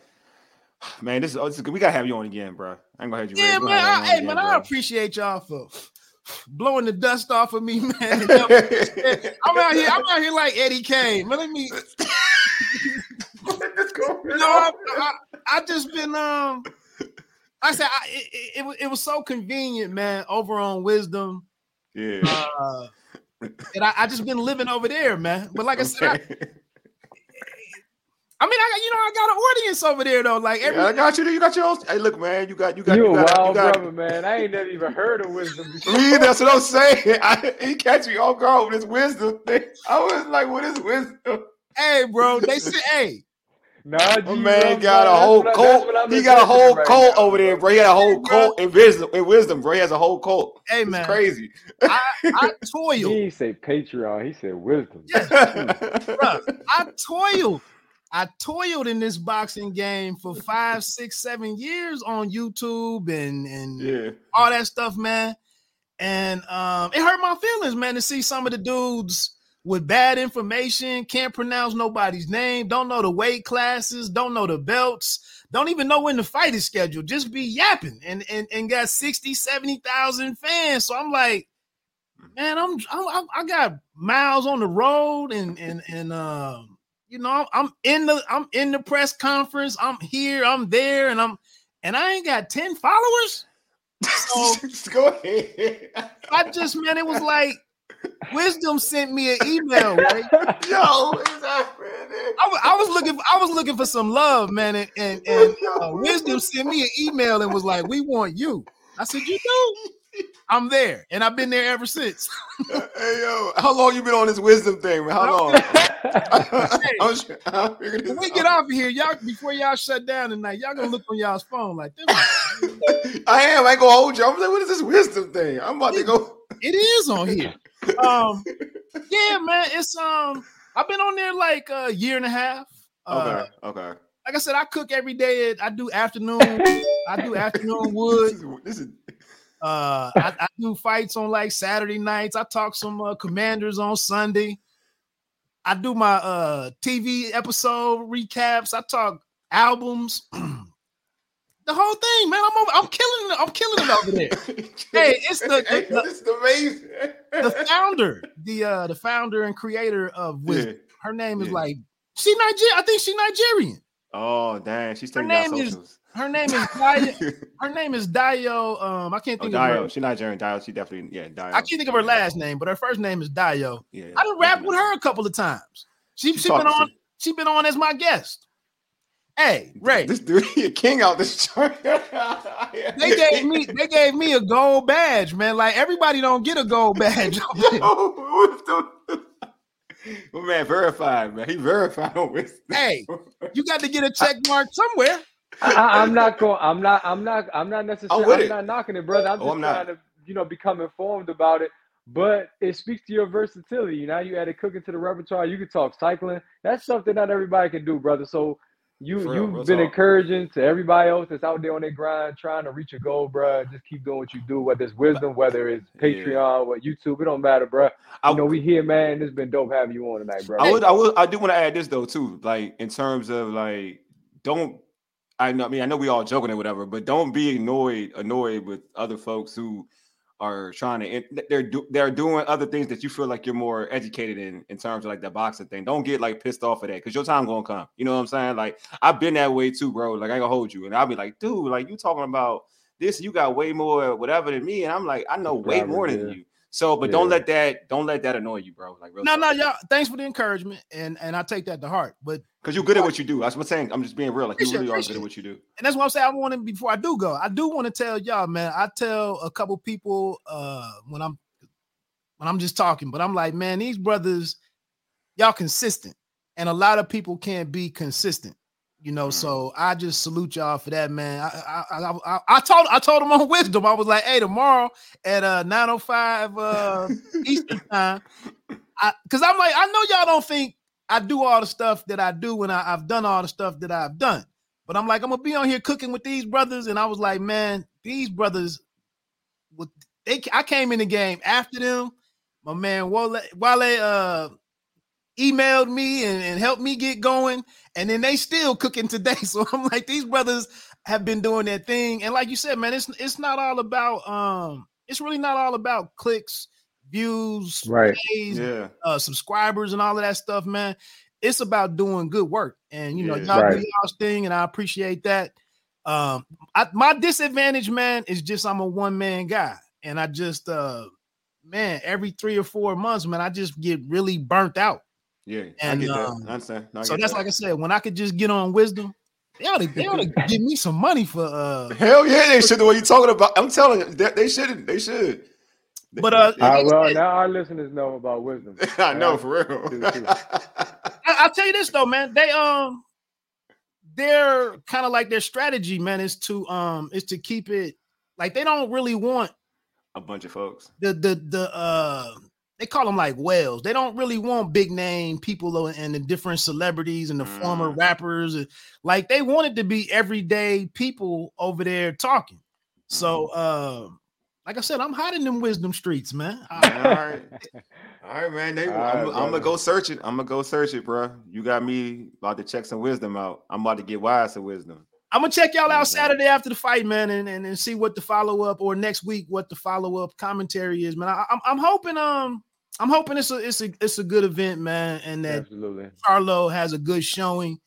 [sighs] man, this is, oh, this is good. We gotta have you on again, bro. I ain't gonna have you. Yeah. Man. I, hey on man, again, I appreciate y'all for [sighs] blowing the dust off of me, [laughs] man. I'm out here, I'm out here like Eddie Kane. Man, let me you know, I, I, I just been um I said I, it, it, it, was- so convenient, man, over on wisdom. yeah. Uh and I, I just been living over there, man. But like I said, I, Okay. I mean, I got you know, I got an audience over there though. Like every Yeah, I got you. You got your own. Hey, look, man, you got you got You you a got, wild you got, brother, man. I ain't never even heard of wisdom before. Me, that's what I'm saying. [laughs] I, he catch me off guard with his wisdom thing. I was like, what is wisdom? hey, bro, they said, hey, Nah, My G, man bro, got a whole what I- that's cult. He got a whole right cult now, over there, bro. bro. He got a whole bro. cult in wisdom. In wisdom, bro. He has a whole cult. hey, It's man, crazy. I, I [laughs] He toiled, ain't say Patreon. He said wisdom. bro. I toiled. I toiled in this boxing game for five, six, seven years on YouTube and and yeah. all that stuff, man. and um, it hurt my feelings, man, to see some of the dudes with bad information, can't pronounce nobody's name, don't know the weight classes, don't know the belts, don't even know when the fight is scheduled, just be yapping and and, and got 60, 70,000 fans. So I'm like, man, I'm, I'm I got miles on the road and and and um you know, I'm in the I'm in the press conference, I'm here, I'm there, and I'm and I ain't got 10 followers. [laughs] So go ahead. I just man, it was like Wisdom sent me an email. Right? [laughs] Yo, is that? I, was, I was looking. For, I was looking for some love, man, and and, [laughs] and uh, Wisdom sent me an email and was like, "We want you." I said, "You do." I'm there, and I've been there ever since. [laughs] hey yo, how long you been on this wisdom thing, man? How long? when we get off of here, y'all before y'all shut down tonight, y'all gonna look on y'all's phone like this. I am. I ain't gonna hold you. I'm like, what is this wisdom thing? I'm about it, to go. It is on here. Um, yeah, man. It's um. I've been on there like a year and a half. Okay. Uh, okay. Like I said, I cook every day. I do afternoon. I do afternoon [laughs] wood. This is, this is uh, I, I, do fights on like Saturday nights. I talk some uh, commanders on Sunday. I do my uh TV episode recaps. I talk albums. [clears throat] the whole thing, man. I'm over, I'm killing it. I'm killing it over there. [laughs] hey, it's the, the, the it's amazing. the founder, the uh the founder and creator of Wisdom. Yeah. Her name is yeah. like she Nigerian. I think she Nigerian. Oh dang, she's taking her name is [laughs] her name is Dio. her name is Dio. Um, I can't oh, think oh, of Dio. her. She's Nigerian. Dio. She definitely yeah. Dio. I can't think of her last name, but her first name is Dio. Yeah, I done rap with her a couple of times. She she been on. She been on as my guest. Hey, Ray. This dude, [laughs] he a king out this joint. they gave me they gave me a gold badge, man. Like everybody don't get a gold badge. [laughs] [laughs] My man verified, man. He verified on this. Hey, you got to get a check mark somewhere. I, am not going. I'm not. I'm not. I'm not necessarily. I'm, I'm not knocking it, brother. I'm oh, just oh, I'm trying not. to, you know, become informed about it. But it speaks to your versatility. Now you added cooking to the repertoire. You can talk cycling. That's something not everybody can do, brother. So you real, you've been talk. encouraging to everybody else that's out there on their grind, trying to reach a goal, bro. Just keep doing what you do, whether it's wisdom, whether it's [laughs] Patreon, yeah. or YouTube. It don't matter, bro. I, you know, we here, man. It's been dope having you on tonight, bro. I would, I would, I do want to add this though too, like in terms of like, don't. I know. I mean, I know we all joking or whatever, but don't be annoyed, annoyed with other folks who are trying to they're do, they're doing other things that you feel like you're more educated in in terms of like the boxing thing. Don't get like pissed off of that because your time gonna come. You know what I'm saying? Like I've been that way too, bro. Like I gonna hold you, and I'll be like, dude, like you talking about this, you got way more whatever than me, and I'm like, I know way more than you. So, but yeah. don't let that don't let that annoy you, bro. Like, no, no, y'all. Thanks for the encouragement, and and I take that to heart. But because you're good at what you do, that's what I'm saying. I'm just being real. Like you really are good at what you do, and that's what I'm saying. I want to before I do go. I do want to tell y'all, man. I tell a couple people uh when I'm when I'm just talking, but I'm like, man, these brothers, y'all consistent, and a lot of people can't be consistent. You know, mm. so I just salute y'all for that, man. I I, I I, told I told him on [laughs] wisdom. I was like, hey, tomorrow at uh 905 uh [laughs] Eastern time. I because I'm like, I know y'all don't think I do all the stuff that I do and I, have done all the stuff that I've done. But I'm like, I'm gonna be on here cooking with these brothers, and I was like, man, these brothers, with they I came in the game after them. My man Wole, Wole uh emailed me and, and helped me get going, and then they still cooking today. [laughs] So I'm like, these brothers have been doing their thing, and like you said, man, it's it's not all about um, it's really not all about clicks, views, right, plays, yeah, uh, subscribers, and all of that stuff, man. It's about doing good work, and you know, yeah. y'all right. do y'all's thing, and I appreciate that. Um, I, my disadvantage, man, is just I'm a one man guy, and I just uh man, every three or four months, man, I just get really burnt out. Yeah, and, I get that. Um, I understand. I so that's that. like I said, when I could just get on wisdom, they ought to, they ought to give me some money for uh [laughs] hell yeah, they should. The way you talking about, I'm telling you, they, they shouldn't. They should. But uh, uh well, now our listeners know about wisdom. [laughs] I know for real. [laughs] I, will tell you this though, man. They um, they're kind of like their strategy, man, is to um, is to keep it like they don't really want a bunch of folks. The the the uh they call them like whales. They don't really want big name people and the different celebrities and the mm. former rappers. Like they wanted to be everyday people over there talking. So, mm-hmm. uh, like I said, I'm hiding in them wisdom streets, man. all right, [laughs] all right, man. They, All I'm, right, I'm gonna go search it. I'm gonna go search it, bro. You got me about to check some wisdom out. I'm about to get wise to wisdom. I'm gonna check y'all out Saturday after the fight, man, and, and, and see what the follow up or next week what the follow up commentary is, man. I, I'm I'm hoping um I'm hoping it's a it's a it's a good event, man, and that Absolutely. Charlo has a good showing.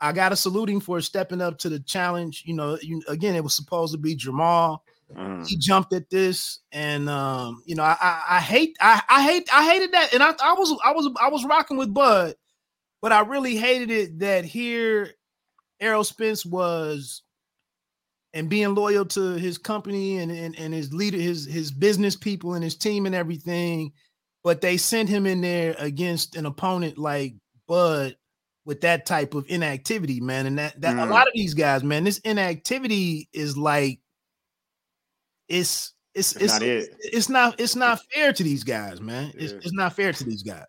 I got to salute him for stepping up to the challenge. You know, you, again, it was supposed to be Jermall. Mm. He jumped at this, and um, you know, I, I, I hate, I, I hate, I hated that, and I, I was, I was, I was rocking with Bud, but I really hated it that here, Errol Spence was, and being loyal to his company and and, and his leader, his his business people and his team and everything, but they sent him in there against an opponent like Bud with that type of inactivity, man. And that that a Mm. lot of these guys, man, this inactivity is like it's it's It's it's not it. it's not it's not fair to these guys, man. It's, it's not fair to these guys.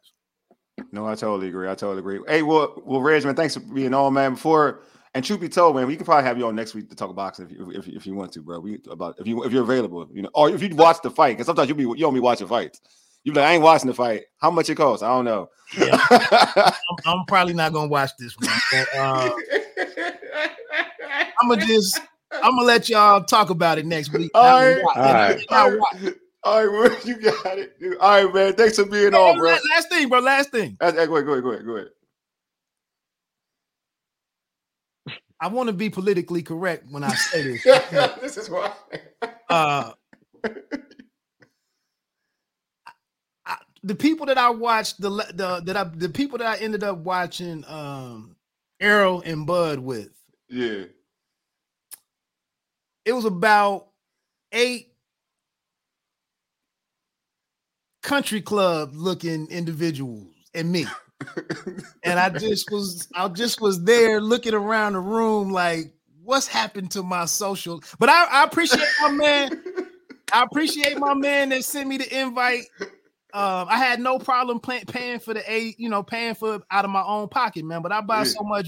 No, I totally agree. I totally agree. Hey, well, well, Reg, man, thanks for being on, man. Before and truth be told, man, we can probably have you on next week to talk boxing if you if, if you want to, bro. We about if you if you're available, you know, or if you watch the fight, because sometimes you'll be you don't be watching fights. You like, I ain't watching the fight. How much it costs? I don't know. Yeah. [laughs] I'm, I'm probably not gonna watch this one. but, uh, I'm gonna just I'm gonna let y'all talk about it next week. All right. All right. all right, all right, bro, [laughs] you got it. dude. All right, man. Thanks for being Hey, on, bro. last, thing, bro. Last thing. That's- Go ahead, go ahead, go ahead, go ahead. I want to be politically correct when I say this. [laughs] this is why. uh the people that I watched the the that I the people that I ended up watching um Errol and Bud with Yeah. it was about eight country club looking individuals and me and I just was I just was there looking around the room like what's happened to my social but I, I appreciate my man I appreciate my man that sent me the invite. Um, I had no problem pay- paying for the eight, you know, paying for out of my own pocket, man. But I buy Yeah. so much,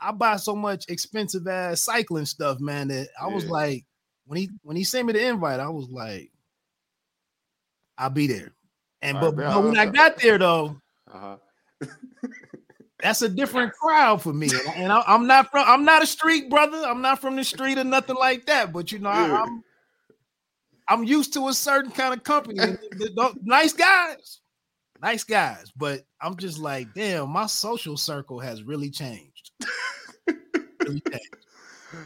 I buy so much expensive ass cycling stuff, man. That I was like, when he when he sent me the invite, I was like, I'll be there. And but, but when I got there though, Uh-huh. [laughs] that's a different crowd for me. And, I, am not from I'm not a street brother. I'm not from the street or nothing like that. But you know, Yeah. I, I'm I'm used to a certain kind of company. and th- th- nice guys, nice guys. But I'm just like, damn, my social circle has really changed. [laughs] Really changed.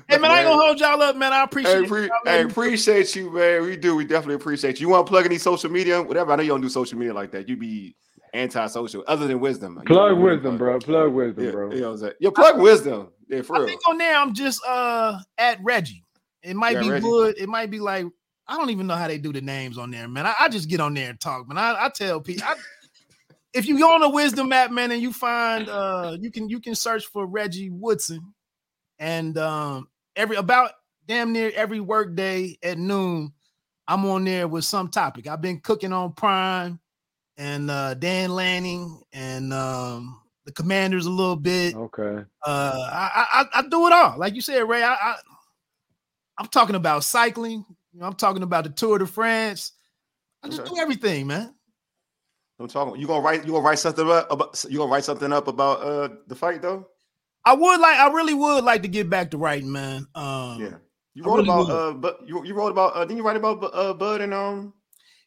Hey man, I ain't gonna hold y'all up, man. I appreciate Hey, pre- Y'all hey, appreciate you, man. We do. We definitely appreciate you. You want to plug any social media, whatever? I know you don't do social media like that. You be anti-social, other than wisdom. You Plug know, wisdom, bro. Plug wisdom, Yeah, bro. you know what I'm saying. Yeah, plug wisdom. Yeah, for I real. think on there I'm just uh at Reggie. It might Yeah, be Reggie. Wood. It might be like I don't even know how they do the names on there, man. I, I just get on there and talk, man. I, I tell people I, [laughs] if you go on the wisdom app, man, and you find uh you can you can search for Reggie Woodson and um every about damn near every work day at noon, I'm on there with some topic. I've been cooking on Prime and uh Dan Lanning and um the commanders a little bit. Okay. Uh, I, I I do it all. Like you said, Ray. I, I I'm talking about cycling. You know, I'm talking about the Tour de France. I just Okay. do everything, man. I'm talking. You gonna write? You gonna write something up about? You gonna write something up about uh the fight though? I would like. I really would like to get back to writing, man. Um, Yeah. You wrote really about would. uh, but you you wrote about uh, didn't you write about uh Bud and um?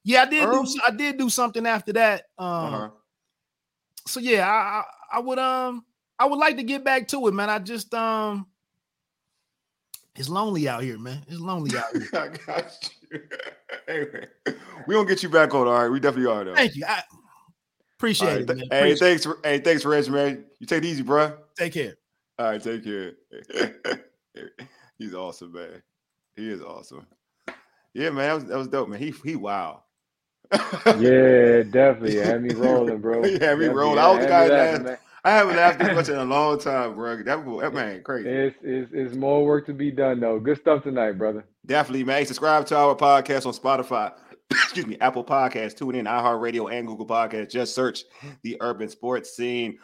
yeah. I did. Do, Earl? I did do something after that. Um, uh-huh. so yeah, I, I I would um I would like to get back to it, man. I just um. It's lonely out here, man. It's lonely out here. [laughs] I got you. [laughs] anyway, we gonna get you back on. All right, we definitely are though. Thank you. I appreciate right, it, man. hey, Appreciate thanks. For, hey, thanks, Reg, man. You take it easy, bro. Take care. All right, take care. [laughs] He's awesome, man. He is awesome. Yeah, man, that was that was dope, man. He he wow. Yeah, definitely. Had me rolling, bro. He had me rolling. I was the guy that laughing, asked- man. I haven't laughed this much in a long time, bro. That, that man crazy. It's, it's, it's more work to be done, though. Good stuff tonight, brother. Definitely, man. Subscribe to our podcast on Spotify. [coughs] Excuse me, Apple Podcasts, tune in, iHeartRadio, and Google Podcasts. Just search the Urban Sports Scene.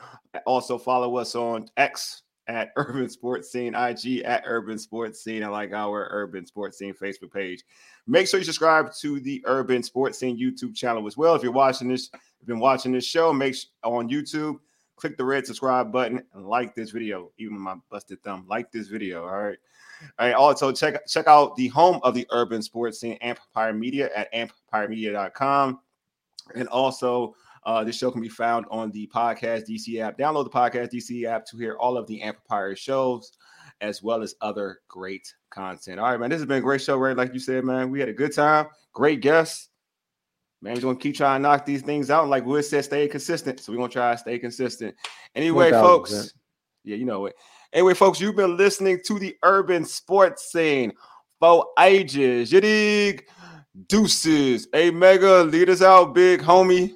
Also, follow us on X at [laughs] Urban Sports Scene, IG at Urban Sports Scene, and like our Urban Sports Scene Facebook page. Make sure you subscribe to the Urban Sports Scene YouTube channel as well. If you're watching this, if you've been watching this show, make on YouTube, click the red subscribe button and like this video. Even my busted thumb, like this video. All right. All right. Also, check check out the home of the Urban Sports Scene, Empire Media at empiremedia.com. And also, uh, this show can be found on the Podcast DC app. Download the Podcast DC app to hear all of the Empire shows, as well as other great content. All right, man. This has been a great show, right? Like you said, man. We had a good time. Great guests. Man, we're gonna keep trying to knock these things out. Like Wood said, stay consistent. So we're gonna try to stay consistent. Anyway, 1000%. folks. Yeah, you know it. Anyway, folks, you've been listening to the urban sports scene for ages. You dig? Deuces. Hey, Mega, lead us out, big homie.